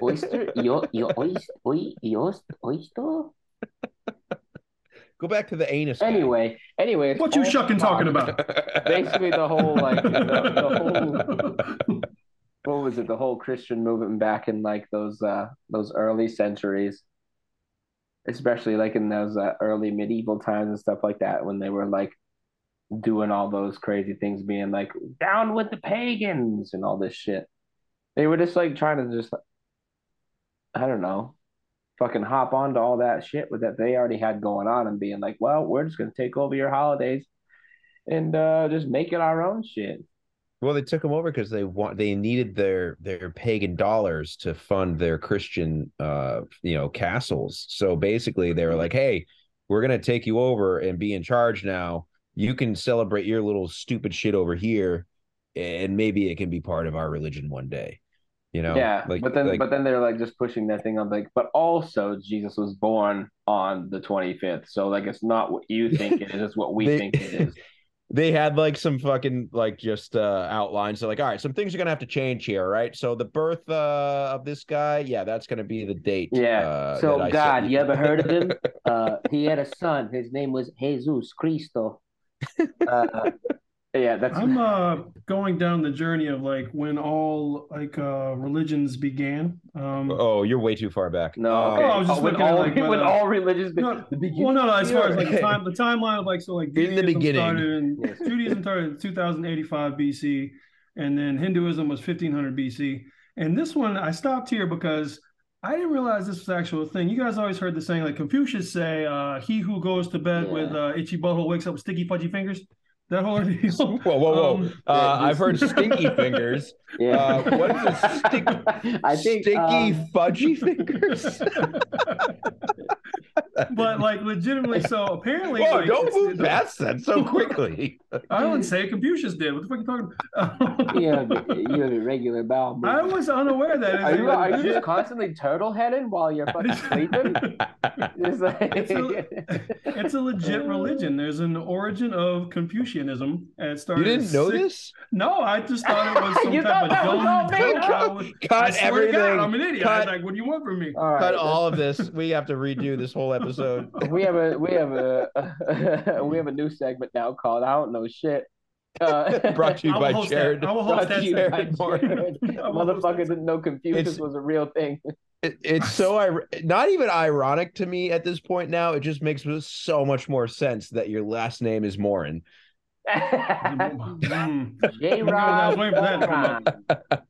Oyster, Eo, Eo, oyster, Oi- Eost, oyster. Go back to the anus. guy. Anyway, anyway, it's What you all shucking talking about? Basically, the whole like the, the whole what was it? The whole Christian movement back in like those uh those early centuries, especially like in those uh, early medieval times and stuff like that, when they were like doing all those crazy things, being like down with the pagans and all this shit. They were just like trying to just, I don't know, fucking hop onto all that shit with that they already had going on and being like, well, we're just gonna take over your holidays and uh just make it our own shit. Well, they took them over because they want they needed their their pagan dollars to fund their Christian uh you know castles. So basically they were like, "Hey, we're to take you over and be in charge now. You can celebrate your little stupid shit over here and maybe it can be part of our religion one day." You know? yeah, like but then like, but then they're like just pushing that thing on like, but also Jesus was born on the 25th. So like it's not what you think it is, it's what we They- think it is. they had like some fucking like just uh outlines so like all right some things are gonna have to change here right so the birth uh of this guy yeah that's gonna be the date Yeah. uh, so God, you ever heard of him? Uh he had a son. His name was Jesus Cristo. Uh, yeah, that's I'm uh going down the journey of like when all like uh religions began. Um oh you're way too far back no. Um, Okay. Oh, I was just when all like, when uh, all religions be- no, the beginning. well no, no as far as like the time the timeline of like so like In the beginning. started in Yes. Judaism started in 2085 BC and then Hinduism was 1500 BC. And this one I stopped here because I didn't realize this was actual thing. You guys always heard the saying like Confucius say, uh, he who goes to bed Yeah. with uh, itchy butthole wakes up with sticky pudgy fingers. That whole deal. whoa whoa whoa Um, uh i've heard stinky fingers yeah. uh, what is a Stick- I think sticky um, fudgy fingers but like legitimately, so apparently, whoa like, don't move past that so quickly I wouldn't say Confucius did. What the fuck are you talking about? Yeah, you have you have irregular bowel I was unaware that. Are you are you just constantly turtle heading while you're fucking sleeping? It's like It's it's a legit religion. There's an origin of Confucianism. And it you didn't in know six- this No, I just thought it was some You type thought of that was dumb all joke. I was- I cut swear to everything God, I'm an idiot. I was Cut- like, what do you want from me? all right. cut all of this we have to redo this whole episode We have a we have a we have a new segment now called I don't know shit. Uh, brought to you by host Jared that. I will brought host to that. you by. Jared. I will host Motherfucker didn't know Confucius It's- was a real thing. It, it's so ir- not even ironic to me at this point now. It just makes so much more sense that your last name is Morin. Mm. J I was waiting for that to come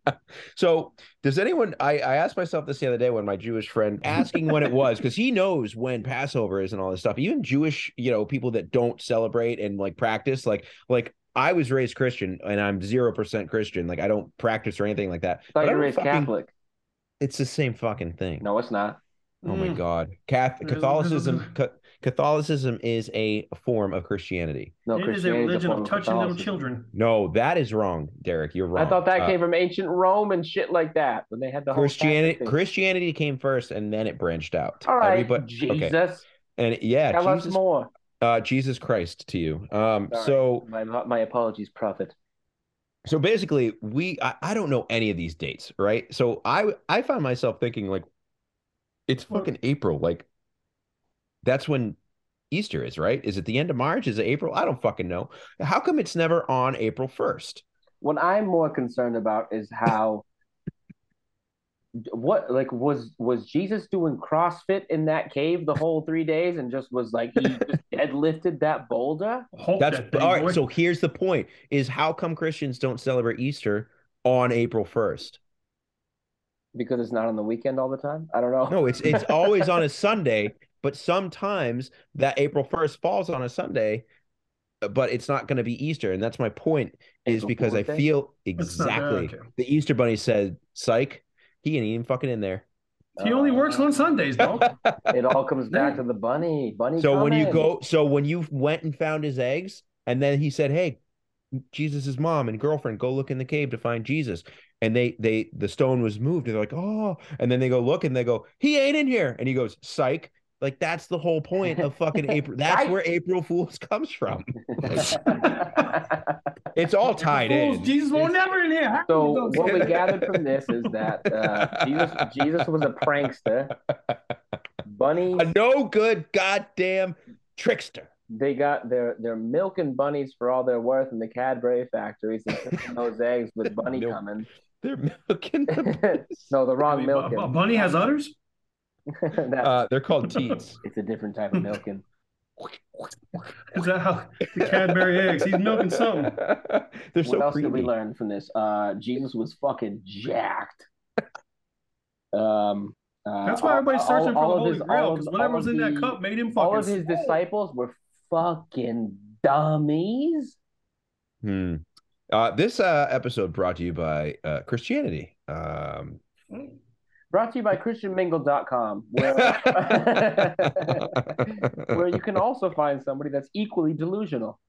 Rod. So, does anyone? I, I asked myself this the other day when my Jewish friend asking when it was because he knows when Passover is and all this stuff. Even Jewish, you know, people that don't celebrate and like practice, like like I was raised Christian and I'm zero percent Christian. Like I don't practice or anything like that. Thought But I you don't were raised fucking- Catholic. It's the same fucking thing. No, it's not. Oh my Mm. God, Cath- Catholicism. Ca- Catholicism is a form of Christianity. No, It is a Christianity religion form of touching little children. No, that is wrong, Derek. You're wrong. I thought that Uh, came from ancient Rome and shit like that when they had the whole Christianity. Catholic. Christianity came first, and then it branched out. All right, Everybody- okay. Jesus. And yeah, Tell us Jesus, more. uh, Jesus Christ to you. Um, Sorry. so my my apologies, Prophet. so basically, we I, I don't know any of these dates, right? So I I found myself thinking like, it's Well- fucking April, like that's when Easter is, right? Is it the end of March? Is it April? I don't fucking know. How come it's never on April first? What I'm more concerned about is how what like was was Jesus doing CrossFit in that cave the whole three days and just was like he just deadlifted that boulder? That's that all right. boy. So here's the point: is how come Christians don't celebrate Easter on April first? Because it's not on the weekend all the time. I don't know. No, it's it's always on a Sunday, but sometimes that April first falls on a Sunday, uh, but it's not going to be Easter, and that's my point. Is April because I feel It's not exactly okay. the Easter Bunny said, "Psych, he ain't even fucking in there." He only works on Sundays, dog. It all comes back to the bunny. Bunny. So when you go, so when you went and found his eggs, and then he said, "Hey, Jesus' mom and girlfriend, go look in the cave to find Jesus," and they they the stone was moved, and they're like, "Oh," and then they go look, and they go, "He ain't in here," and he goes, "Psych." Like that's the whole point of fucking April. That's Psych. where April Fools comes from. It's all tied Fools, in. Jesus won't never in here. How So what we gathered from this is that uh, Jesus Jesus was a prankster. Bunny, A no good goddamn trickster. they got their their milking bunnies for all they're worth in the Cadbury factories and those eggs with bunny Milk. coming. They're milking the no, the I wrong mean, a- milking. a bunny has udders. That- uh, they're called teats. it's a different type of milking. Is that how the Cadbury eggs? He's milking something. They're what so else did we learn from this? Uh, Jesus was fucking jacked. Um, uh, That's why all- everybody's all- searching all for the of Holy his- Grail because whatever was of in that cup made him All of his swole. disciples were fucking dummies. Hmm. Uh, this uh, episode brought to you by uh, Christianity. Um, Brought to you by ChristianMingle.com, where where you can also find somebody that's equally delusional.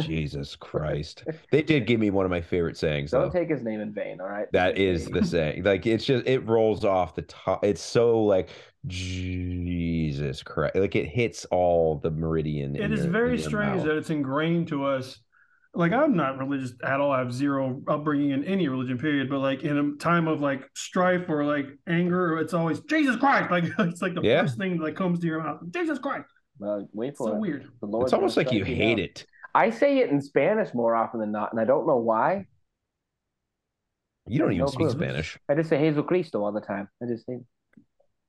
Jesus Christ. They did give me one of my favorite sayings, Don't though. take his name in vain, all right? That is the saying. Like it's just it rolls off the top. It's so like Jesus Christ. Like it hits all the meridian. in It is your- very in your strange mouth. that it's ingrained to us. Like I'm not religious at all. I have zero upbringing in any religion, period. But like in a time of like strife or like anger, it's always Jesus Christ. Like it's like the Yeah. first thing that comes to your mouth. Jesus Christ. Well, wait It's for so it. weird. The Lord's It's almost like you hate down. it. I say it in Spanish more often than not, and I don't know why. You don't even No speak clue. Spanish. I just say Jesucristo all the time. I just say,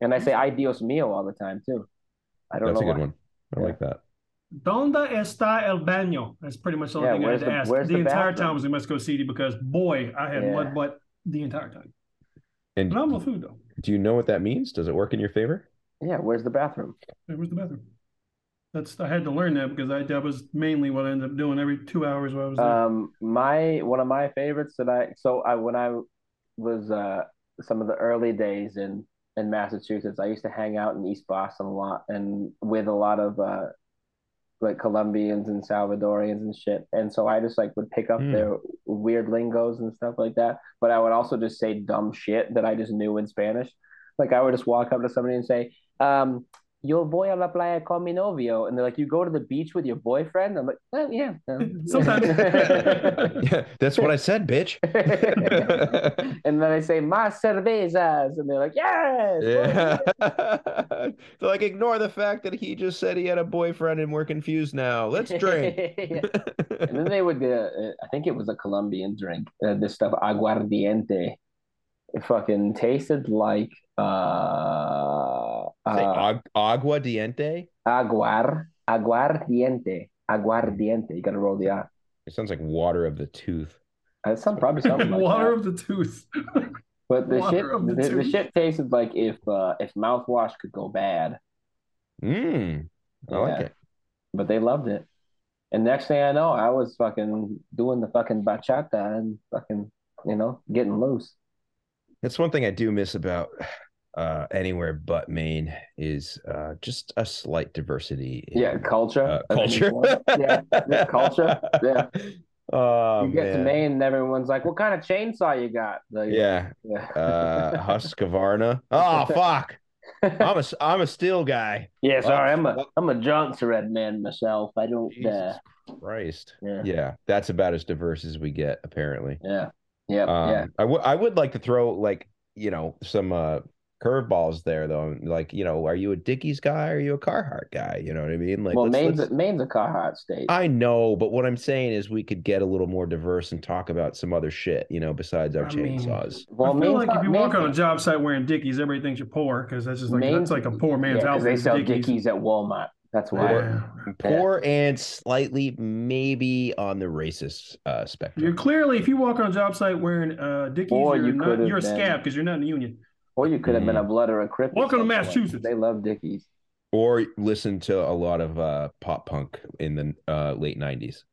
and I say Ay Dios mío all the time too. I don't That's a good why. one. I Yeah. like that. Donde está el baño? That's pretty much the only Yeah, thing I had where's to the- ask. The, the entire bathroom? time was in Mexico City because boy, I had Yeah. mud butt the entire time. And Phenomenal food though. do you know what that means? Does it work in your favor? Yeah, where's the bathroom? It was the bathroom. That's I had to learn that because I that was mainly what I ended up doing every two hours while I was there. Um, my one of my favorites that I so I when I was uh some of the early days in in Massachusetts, I used to hang out in East Boston a lot and with a lot of uh like Colombians and Salvadorians and shit. And so I just like would pick up Hmm. their weird lingos and stuff like that. But I would also just say dumb shit that I just knew in Spanish. Like I would just walk up to somebody and say, um, yo voy a la playa con mi novio. And they're like, you go to the beach with your boyfriend? I'm like, oh, yeah. um, Sometimes. yeah, that's what I said, bitch. and then I say, más cervezas. And they're like, yes. Yeah. They're like, ignore the fact that he just said he had a boyfriend and we're confused now. Let's drink. and then they would, uh, I think it was a Colombian drink, uh, this stuff, aguardiente. It fucking tasted like uh, Say uh, ag- agua diente. aguar, aguardiente, aguardiente. You got to roll the R. It sounds like water of the tooth. It sounds probably something like Water that. of the tooth. But the water shit, the the, the shit tasted like if uh, if mouthwash could go bad. Mm, I like Yeah. it. but they loved it. And next thing I know, I was fucking doing the fucking bachata and fucking, you know, getting loose. That's one thing I do miss about uh, anywhere but Maine is uh, just a slight diversity. in, Yeah, culture. uh, culture. yeah, yeah, culture. Yeah. Oh you get to. Maine and everyone's like, "What kind of chainsaw you got?" Like, Yeah. yeah. Uh, Husqvarna. Oh fuck. I'm a I'm a Stihl guy. yeah. Sorry, I'm a I'm a Jonsered man myself. I don't. Uh, Christ. yeah, Yeah, that's about as diverse as we get, apparently. yeah, yeah, Um, yeah. I would I would like to throw like you know some uh curveballs there though. Like you know, are you a Dickies guy? Or are you a Carhartt guy? You know what I mean? Like, well, let's- Maine's let's- Maine's a Carhartt state. I know, but what I'm saying is we could get a little more diverse and talk about some other shit, you know, besides our I mean, chainsaws. well, I feel Maine's like if not- you walk on a job site wearing Dickies, everybody thinks you're poor because that's just like Maine's- that's like a poor man's yeah, 'cause outfit. they sell Dickies. Dickies at Walmart. That's why. Yeah. Poor and slightly maybe on the racist uh spectrum. You're clearly, if you walk on a job site wearing uh, Dickies, Or you're, you not, could've you're a been- scab because you're not in the union. Or you could have been a blood or a crip. or Welcome to something like. Massachusetts. They love Dickies. Or listen to a lot of uh pop punk in the uh late 90s.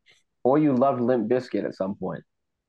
Or you loved Limp Bizkit at some point.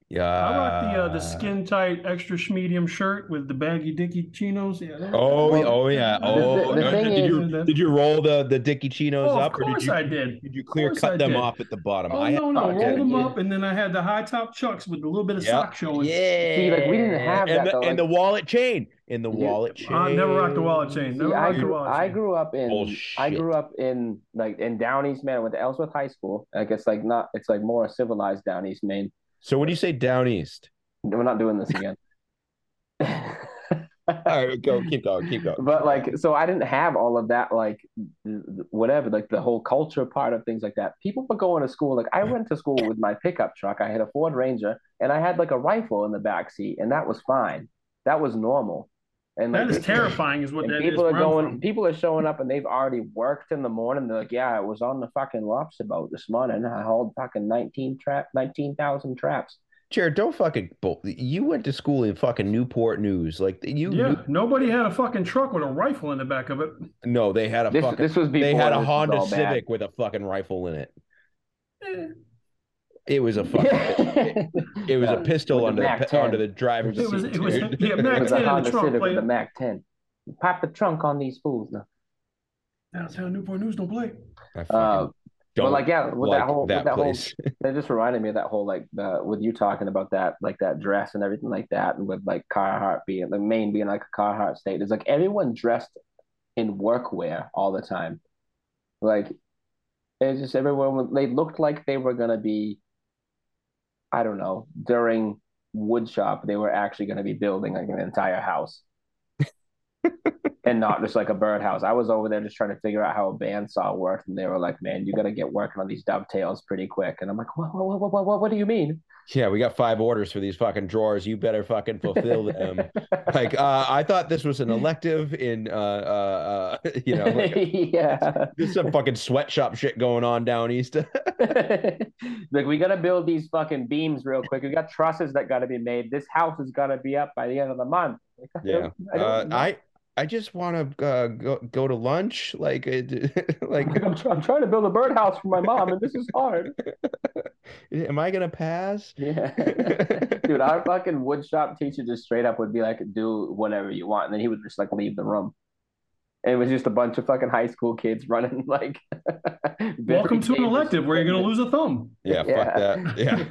Yeah. I rock the uh, the skin tight extra medium shirt with the baggy dicky chinos. Yeah. Oh, Well, oh yeah. Oh, the no, thing did you is- did you roll the the Dicky chinos Oh, of up, or did course you I did. did you clear cut them off at the bottom? Oh I no, no, rolled them up, and then I had the high top chucks with a little bit of Yep. sock showing. Yeah. See, like, we didn't have and that, the, though, and the wallet chain. In the Dude, wallet chain. I never rocked the wallet chain. See, I grew, wallet I chain. grew up in I grew up in like in Down East Maine. I went to Ellsworth High School. I guess like not it's like more civilized Down East Maine. So when you say down east, We're not doing this again. all right, go keep going, keep going. but like so i didn't have all of that like whatever like the whole culture part of things like that. People were going to school like i went to school with my pickup truck. I had a ford ranger and i had like a rifle in the back seat and that was fine. That was normal and like That is terrifying, is what and that is. people are going from. people are showing up and they've already worked in the morning they're like yeah i was on the fucking lobster boat this morning i hauled fucking 19 trap 19,000 traps Jared, don't fucking. bull- You went to school in fucking Newport News, like you. Yeah, knew- nobody had a fucking truck with a rifle in the back of it. no, they had a this, fucking. this was before They had a Honda all bad. Civic with a fucking rifle in it. Eh, It was a fucking. It was a pistol under the the, pe- under the driver's It was- seat. it was- dude. yeah, It was 10 a Honda trunk Civic with plate. the Mac 10. Pop the trunk on these fools now. Downtown Newport News don't play. Uh, but don't like, yeah, with like that whole, with that that whole, place. that just reminded me of that whole like the with you talking about that like that dress and everything like that, and with like Carhartt being the Maine being like a Carhartt state. It's like everyone dressed in workwear all the time. Like it's just everyone. They looked like they were gonna be. I don't know during woodshop. They were actually gonna be building like an entire house. and not just like a birdhouse. I was over there just trying to figure out how a bandsaw worked, and they were like, "Man, you got to get working on these dovetails pretty quick." And I'm like, "What? What? What? What? What, do you mean?" Yeah, we got five orders for these fucking drawers. You better fucking fulfill them. like, uh, I thought this was an elective in, uh, uh, uh you know, like, yeah. there's some fucking sweatshop shit going on down east. like we got to build these fucking beams real quick. We got trusses that got to be made. This house is gonna be up by the end of the month. Yeah, I, uh. I, I just want to uh, go go to lunch. Like, like, I'm, try- I'm trying to build a birdhouse for my mom, and this is hard. am I gonna pass? Yeah. Dude, our fucking woodshop teacher just straight up would be like, do whatever you want. And then he would just like leave the room. And it was just a bunch of fucking high school kids running like Welcome to an elective where you're going to lose a thumb. Yeah, fuck that. yeah.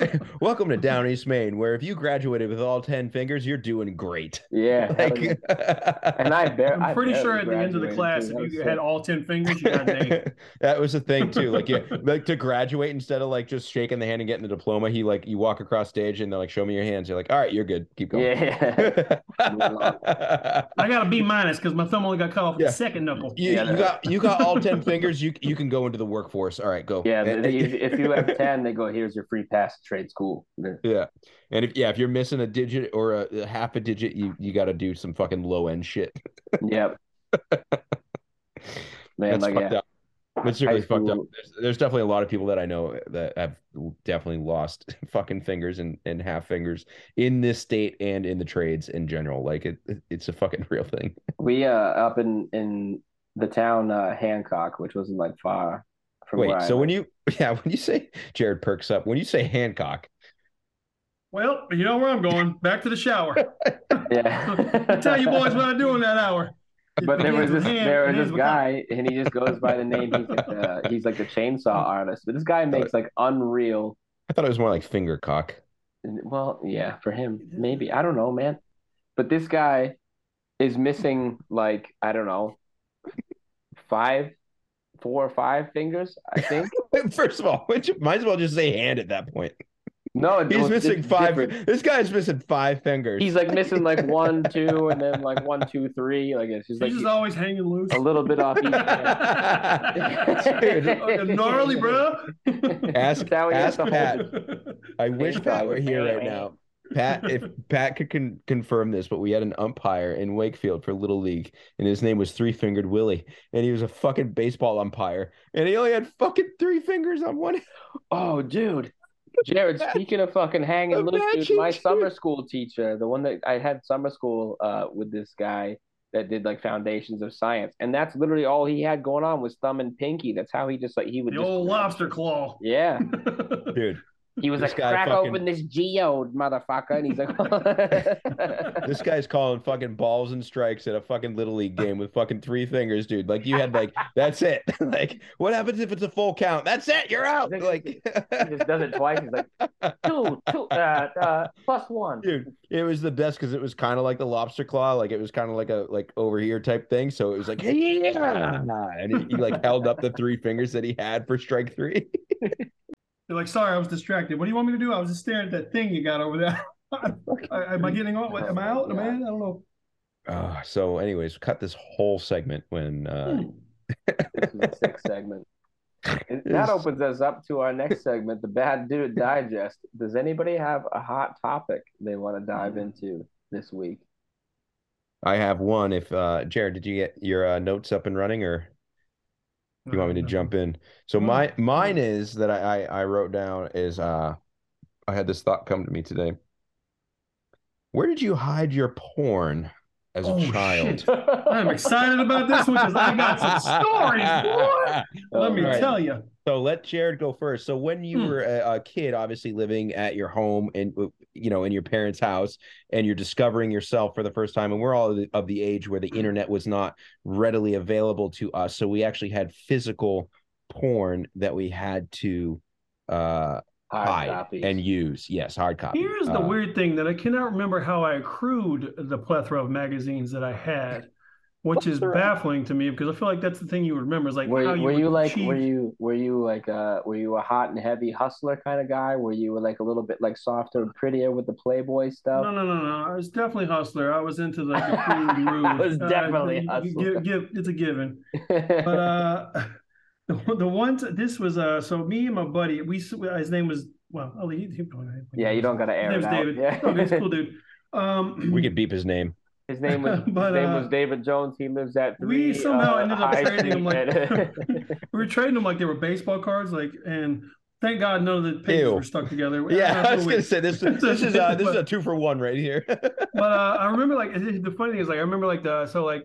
Yeah. Welcome to Down East Maine, where if you graduated with all ten fingers, you're doing great. Yeah. hell yeah. Like, and I bar- I I'm pretty sure at the end of the class, too. if you sick. had all 10 fingers, you got an that was the thing too. Like, yeah, like to graduate instead of like just shaking the hand and getting the diploma, he like you walk across stage and they're like, "Show me your hands." You're like, "All right, you're good. Keep going." Yeah. I got a B minus because my thumb only got cut off Yeah. the second knuckle. You, Yeah, you got you got all ten fingers. You you can go into the workforce. All right, go. yeah. And- the- if, if you have 10, they go, here's your free pass to trade school. Yeah, and if yeah, if you're missing a digit or a, a half a digit, you you got to do some fucking low end shit. Yep. Man, That's like, fucked yeah. Up. It's really High fucked up. There's, there's definitely a lot of people that I know that have definitely lost fucking fingers and, and half fingers in this state and in the trades in general. Like it, it's a fucking real thing. We, uh, up in, in the town, uh, Hancock, which wasn't like far from Wait, where I so when you yeah, when you say Jared perks up, when you say Hancock, Well, you know where I'm going. Back to the shower. yeah. I tell you boys what I do in that hour. It But there was this hand there was this with guy, and he just goes by the name. He's like the, he's like the chainsaw artist. But this guy makes like unreal. I thought it was more like finger cock. Well, yeah, for him maybe I don't know, man. But this guy is missing like I don't know, five, four or five fingers. I think. First of all, which might as well just say hand at that point. No, He's was missing just five. different. This guy's missing five fingers. He's like missing like one, two, and then like one, two, three. Like it's just like He's just always hanging loose. a little bit off each. hand. Fucking gnarly, bro. Ask That's how ask Pat. I wish Pat were here right now. Pat, if Pat could con- confirm this, but we had an umpire in Wakefield for Little League, and his name was Three Fingered Willie, and he was a fucking baseball umpire, and he only had fucking three fingers on one. Oh, dude. Jared, speaking of fucking hanging loose, dude, my dude. summer school teacher, the one that I had summer school uh with this guy that did like foundations of science, and that's literally all he had going on was thumb and pinky. That's how he just like he would The just old lobster claw. Yeah. Dude, He was This like, crack fucking- open this geode, motherfucker. And he's like, This guy's calling fucking balls and strikes at a fucking little league game with fucking three fingers, dude. Like you had like that's it. like what happens if it's a full count? That's it. You're out. Like he just does it twice. He's like, two, two, uh, uh, plus one. dude, it was the best because it was kind of like the lobster claw, like it was kind of like a like over here type thing. So it was like yeah, and he, he like held up the three fingers that he had for strike three. They're like, sorry, I was distracted. What do you want me to do? I was just staring at that thing you got over there. am I getting on? Am I out? Am I in? I don't know. Uh, so, anyways, cut this whole segment when uh, This is a sick segment. And that opens us up to our next segment, the Bad Dude Digest. Does anybody have a hot topic they want to dive into this week? I have one. If uh, Jared, did you get your uh, notes up and running, or you want me to jump in? So my mine is that I, I I wrote down is uh I had this thought come to me today. Where did you hide your porn as a Oh, child? shit. I'm excited about this one because I got some stories, boy. Let me Alright. tell you. So let Jared go first. So when you Hmm. were a, a kid, obviously living at your home and you know in your parents' house, and you're discovering yourself for the first time, and we're all of the, of the age where the internet was not readily available to us, so we actually had physical porn that we had to uh Hard hide copies. and use. Yes, hard copy. Here's the Uh, weird thing that I cannot remember how I accrued the plethora of magazines that I had, which is baffling to me because I feel like that's the thing you would remember is like were, how you were you like achieve- were you were you like uh were you a hot and heavy hustler kind of guy? Were you like a little bit like softer and prettier with the Playboy stuff? No, no, no, no. I was definitely hustler. I was into like the crude groove. I was definitely you- you hustler. give, give, it's a given. But uh, the, the one this was uh, so me and my buddy. We his name was well. Oh, he, he, yeah, you don't gotta His air name's it out. David. Yeah. Okay, he's cool dude. Um, we could beep his name. His name was But, his name uh, was David Jones. He lives at three. we somehow uh, ended up High trading him like we were trading them like they were baseball cards, like and thank God none of the pages Ew. were stuck together. Yeah, I was gonna say this. This is uh, this is a two for one right here. but uh, I remember like the funny thing is like I remember like the so like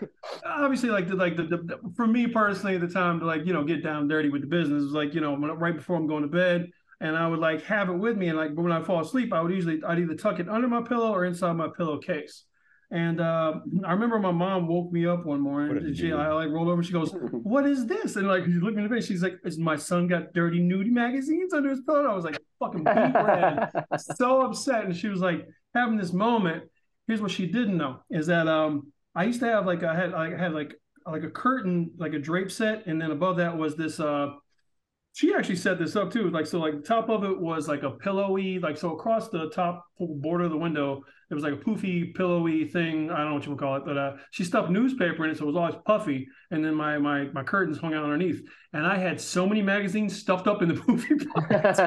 obviously like the like the, the for me personally at the time to like you know get down dirty with the business was like you know when, right before I'm going to bed and I would like have it with me and like when I fall asleep I would usually I'd either tuck it under my pillow or inside my pillowcase. And uh, I remember my mom woke me up one morning. And she. I like rolled over. She goes, "What is this?" And like she looked me in the face. She's like, "Is my son got dirty nudie magazines under his pillow?" I was like, "Fucking beat red." so upset and she was like having this moment here's what she didn't know is that um i used to have like i had i had like like a curtain like a drape set and then above that was this uh she actually set this up too like so like the top of it was like a pillowy like so across the top border of the window it was like a poofy pillowy thing i don't know what you would call it but uh she stuffed newspaper in it so it was always puffy and then my my my curtains hung out underneath and i had so many magazines stuffed up in the poofy pockets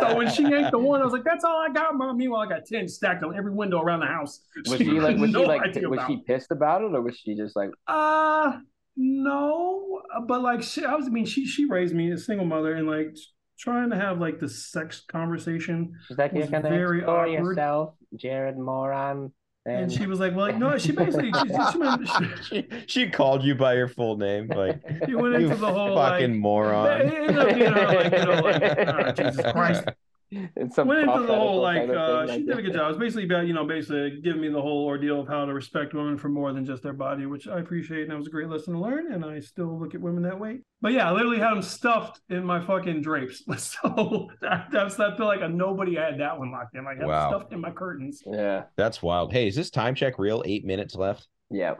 so when she yanked the one, I was like, "That's all I got, mom." Meanwhile, I got ten stacked on every window around the house. was she like was no she like was she pissed about it or was she just like Uh no, but like she, I was. I mean, she she raised me a single mother, and like trying to have like the sex conversation, she's like you're was gonna very explore awkward. yourself, Jared moron? and she was like, "Well, no." She basically she, she, went, she, she, she called you by your full name, like she went into the whole fucking like. moron. It ended up being her, like, you know, like, ah, Jesus Christ. It's some went into the whole like kind of uh thing, she did a good job. It's basically about you know basically giving me the whole ordeal of how to respect women for more than just their body, which I appreciate and that was a great lesson to learn. And I still look at women that way. But yeah, I literally had them stuffed in my fucking drapes. So that, that's I feel like a nobody had that one locked in. Like I had Wow. stuffed in my curtains. Yeah, That's wild. Hey, is this time check real? Eight minutes left. yeah.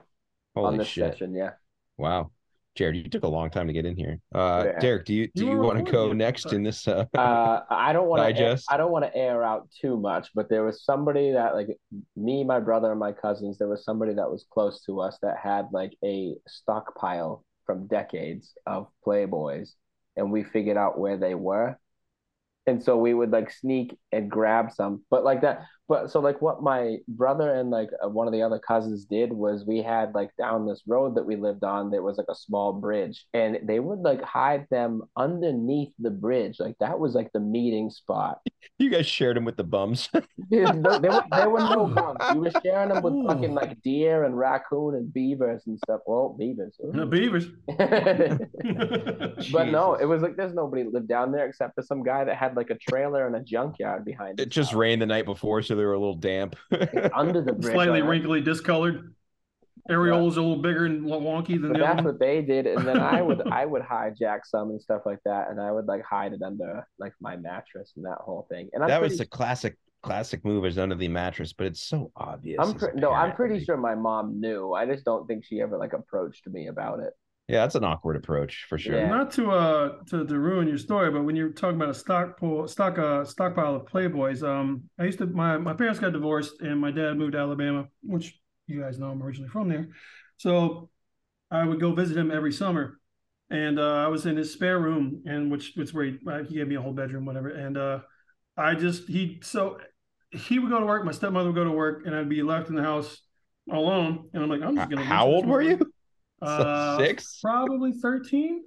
on Holy this shit! session, yeah. Wow, Jared, you took a long time to get in here. Uh, Yeah. Derek, do you do You you, want to go next in this? Uh, Uh, I don't want to. Digest. I don't want to air out too much, but there was somebody that like me, my brother, and my cousins. There was somebody that was close to us that had like a stockpile from decades of Playboys, and we figured out where they were, and so we would like sneak and grab some. But like that, but so like what my brother and like uh, one of the other cousins did was we had like down this road that we lived on there was like a small bridge and they would like hide them underneath the bridge. Like that was like the meeting spot. You guys shared them with the bums. Dude, no, there, were, there were no bumps you were sharing them with fucking like deer and raccoon and beavers and stuff. Well beavers. The beavers. but no it was like there's nobody lived down there except for some guy that had like a trailer and a junkyard behind It his just house. rained the night before, so they were a little damp. under the bridge Slightly like, wrinkly, discolored. Areolas a little bigger and wonky than But the that's other one. what they did, and then I would I would hijack some and stuff like that, and I would like hide it under like my mattress and that whole thing. And I'm that pretty, was the classic classic move is under the mattress, but it's so obvious. I'm pre- no, I'm pretty sure my mom knew. I just don't think she ever like approached me about it. Yeah, that's an awkward approach for sure. Yeah. Not to uh to, to ruin your story, but when you're talking about a stock pool, stock uh stockpile of Playboys, um, I used to my my parents got divorced and my dad moved to Alabama, which you guys know I'm originally from there. So I would go visit him every summer, and uh, I was in his spare room, and which which where he, uh, he gave me a whole bedroom, whatever. And uh, I just he so he would go to work, my stepmother would go to work, and I'd be left in the house alone. And I'm like, I'm just gonna. How old were you? Uh, Six. Probably thirteen.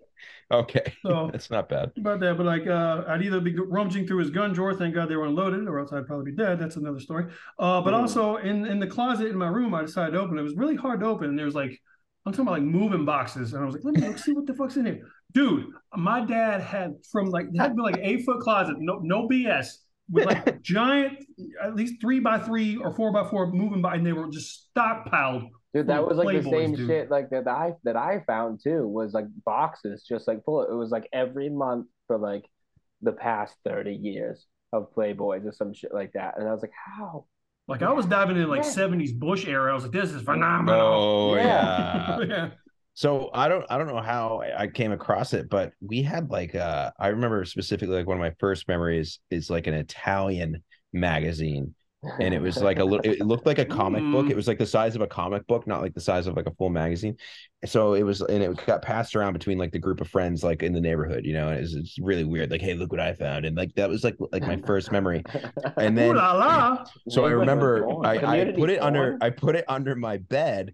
Okay, So- that's not bad. about that, but like uh, I'd either be rummaging through his gun drawer, thank God they were unloaded, or else I'd probably be dead. That's another story. Uh, but Mm. also in in the closet in my room, I decided to open. It was really hard to open, and there was like I'm talking about like moving boxes, and I was like, let me look, see what the fuck's in here, dude. My dad had from like had to be like an eight foot closet, no no BS, with like giant, at least three by three or four by four moving by, and they were just stockpiled. Dude, that was like the same dude. shit like that I that I found too was like boxes just like full. It was like every month for like the past thirty years of Playboys or some shit like that, and I was like, how? Like I was diving in like Yeah. 70s Bush era. I was like, this is phenomenal. Oh Yeah. yeah. yeah. So I don't I don't know how I came across it, but we had like uh I remember specifically like one of my first memories is like an Italian magazine. And it was like a little it looked like a comic book. Mm. It was like the size of a comic book, not like the size of like a full magazine. So it was and it got passed around between like the group of friends like in the neighborhood, you know, and it was, it's really weird. Like, hey, look what I found. And like that was like like my first memory. And Ooh then la la. so I remember. I, I put it under. I put it under my bed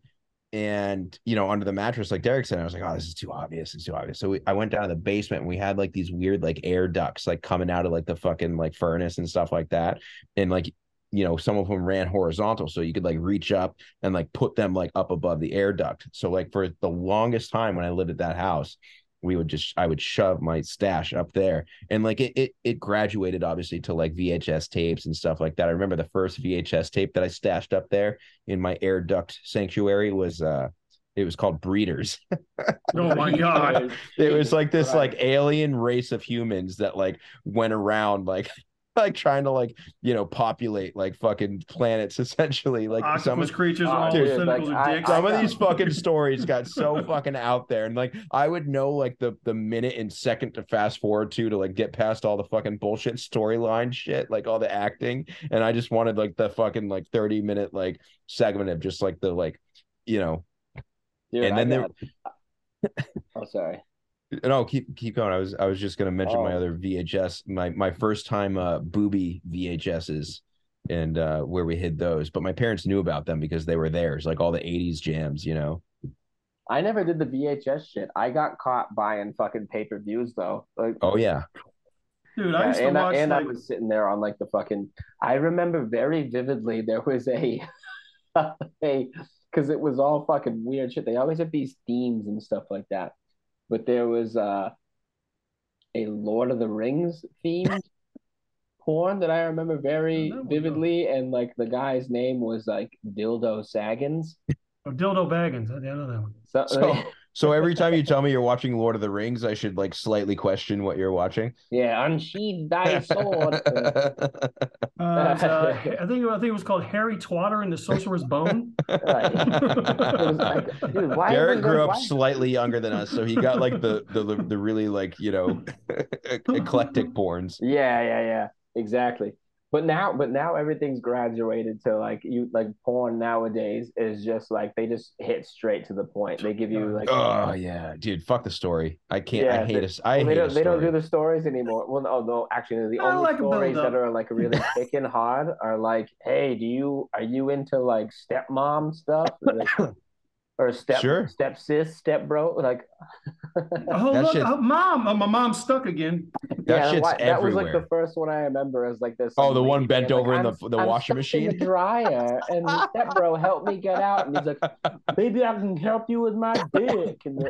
and you know under the mattress like Derek said I was like oh this is too obvious it's too obvious so we, I went down to the basement and we had like these weird like air ducts like coming out of like the fucking like furnace and stuff like that and like you know some of them ran horizontal so you could like reach up and like put them like up above the air duct so like for the longest time when I lived at that house we would just I would shove my stash up there and like it it it graduated obviously to like VHS tapes and stuff like that. I remember the first VHS tape that I stashed up there in my air duct sanctuary was uh it was called Breeders. Oh my god. It was like this like alien race of humans that like went around like like trying to like you know populate like fucking planets essentially like some of creatures, Oh, all dude, the like, I- dicks. some of got- these fucking stories got so fucking out there and like i would know like the the minute and second to fast forward to to like get past all the fucking bullshit storyline shit like all the acting and i just wanted like the fucking like 30 minute like segment of just like the like you know Dude, And I then there- Oh, sorry. No keep keep going i was i was just going to mention my Oh. other vhs my my first time uh booby vhs's and uh where we hid those but my parents knew about them because they were theirs like all the 80s jams you know I never did the VHS shit. I got caught buying fucking pay per views though. Like, oh yeah Dude, I Yeah, used to and watch I, and like I was sitting there on like the fucking. I remember very vividly there was a, a because it was all fucking weird shit. They always have these themes and stuff like that, but there was uh, a Lord of the Rings themed porn that I remember very Oh, that one, vividly, and like the guy's name was like Dildo Saggins. oh, Dildo Baggins. I know that one. So, So- So every time you tell me you're watching Lord of the Rings, I should like slightly question what you're watching. yeah, unsheathe thy sword. Uh, uh, I think I think it was called Harry Twatter and the Sorcerer's Bone. Right. Like, dude, why Derek grew up why- slightly younger than us, so he got like the the the really like you know eclectic porns. Yeah, yeah, yeah, exactly. But now, but now everything's graduated to like you like porn nowadays is just like they just hit straight to the point. They give you like Oh yeah, dude. Fuck the story. I can't. Yeah, I hate they- us. I well, they hate a don't they don't do the stories anymore. Well, no, no, actually, the I only like stories that are like really thick and hard are like, hey, do you are you into like stepmom stuff? Like, or step Sure. step sis, step bro? Like Oh, That look, shit's- oh, mom, oh, my mom's stuck again. That Yeah, shit's why- that was like the first one I remember as like this. Oh, the one bent being over in "I'm- the- the I'm washing machine?" the dryer, and that bro helped me get out, and he's like, "Maybe I can help you with my dick." And, the...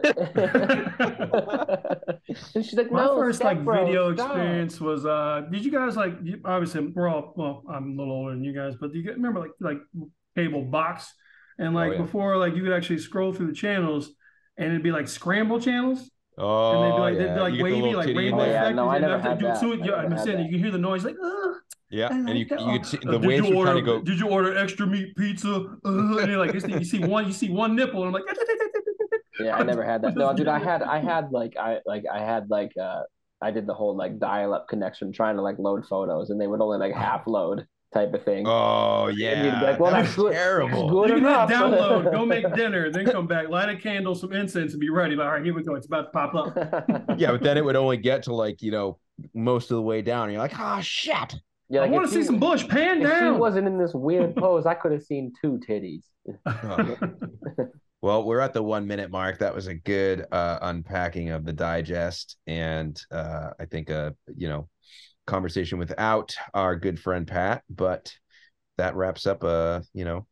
and she's like, My "No, first like bro, video stop." experience was uh did you guys like obviously we're all well I'm a little older than you guys but do you remember like like cable box and like Oh, yeah. before like you could actually scroll through the channels and it'd be like scramble channels Oh, and they'd be like yeah. they'd be like You the wavy like titty rainbow Oh, yeah, there. effect no, I and never after- had you- that. so- I yeah, never I'm saying that. you can hear the noise like Ugh, Yeah, I and you like that. you could see Uh, the did waves you would order kind of go. did you order extra meat pizza uh, and you're like you see one you see one nipple and I'm like Yeah, I never had that. No, dude, I had I had like I like I had like uh I did the whole like dial-up connection trying to like load photos, and they would only like half load type of thing. Oh And you'd yeah, be like, well, that that's good. terrible. That's good you can enough. hit download, go make dinner, then come back, light a candle, some incense, and be ready. Like, all right, here we go. It's about to pop up. Yeah, but then it would only get to like you know most of the way down. And you're like, oh shit. Yeah, I like, want to see she- some bush. Pan If she down. wasn't in this weird pose, I could have seen two titties. Well, we're at the one minute mark. That was a good uh, unpacking of the digest, and uh, I think a you know conversation without our good friend Pat. But that wraps up, uh, you know,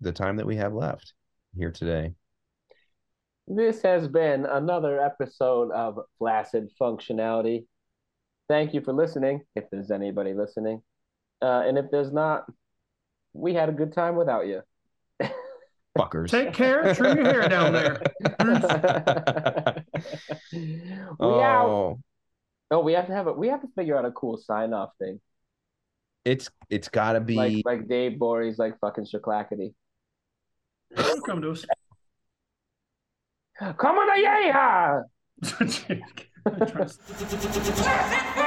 the time that we have left here today. This has been another episode of Flaccid Functionality. Thank you for listening, if there's anybody listening. Uh, and if there's not, we had a good time without you. Fuckers. Take care. Trim your hair down there. we out. Oh, Oh, we have to have it. We have to figure out a cool sign off thing, it's it's got to be. like like Dave Bory's like fucking Shaklackety. Come to us. Come on, yeah! Trust-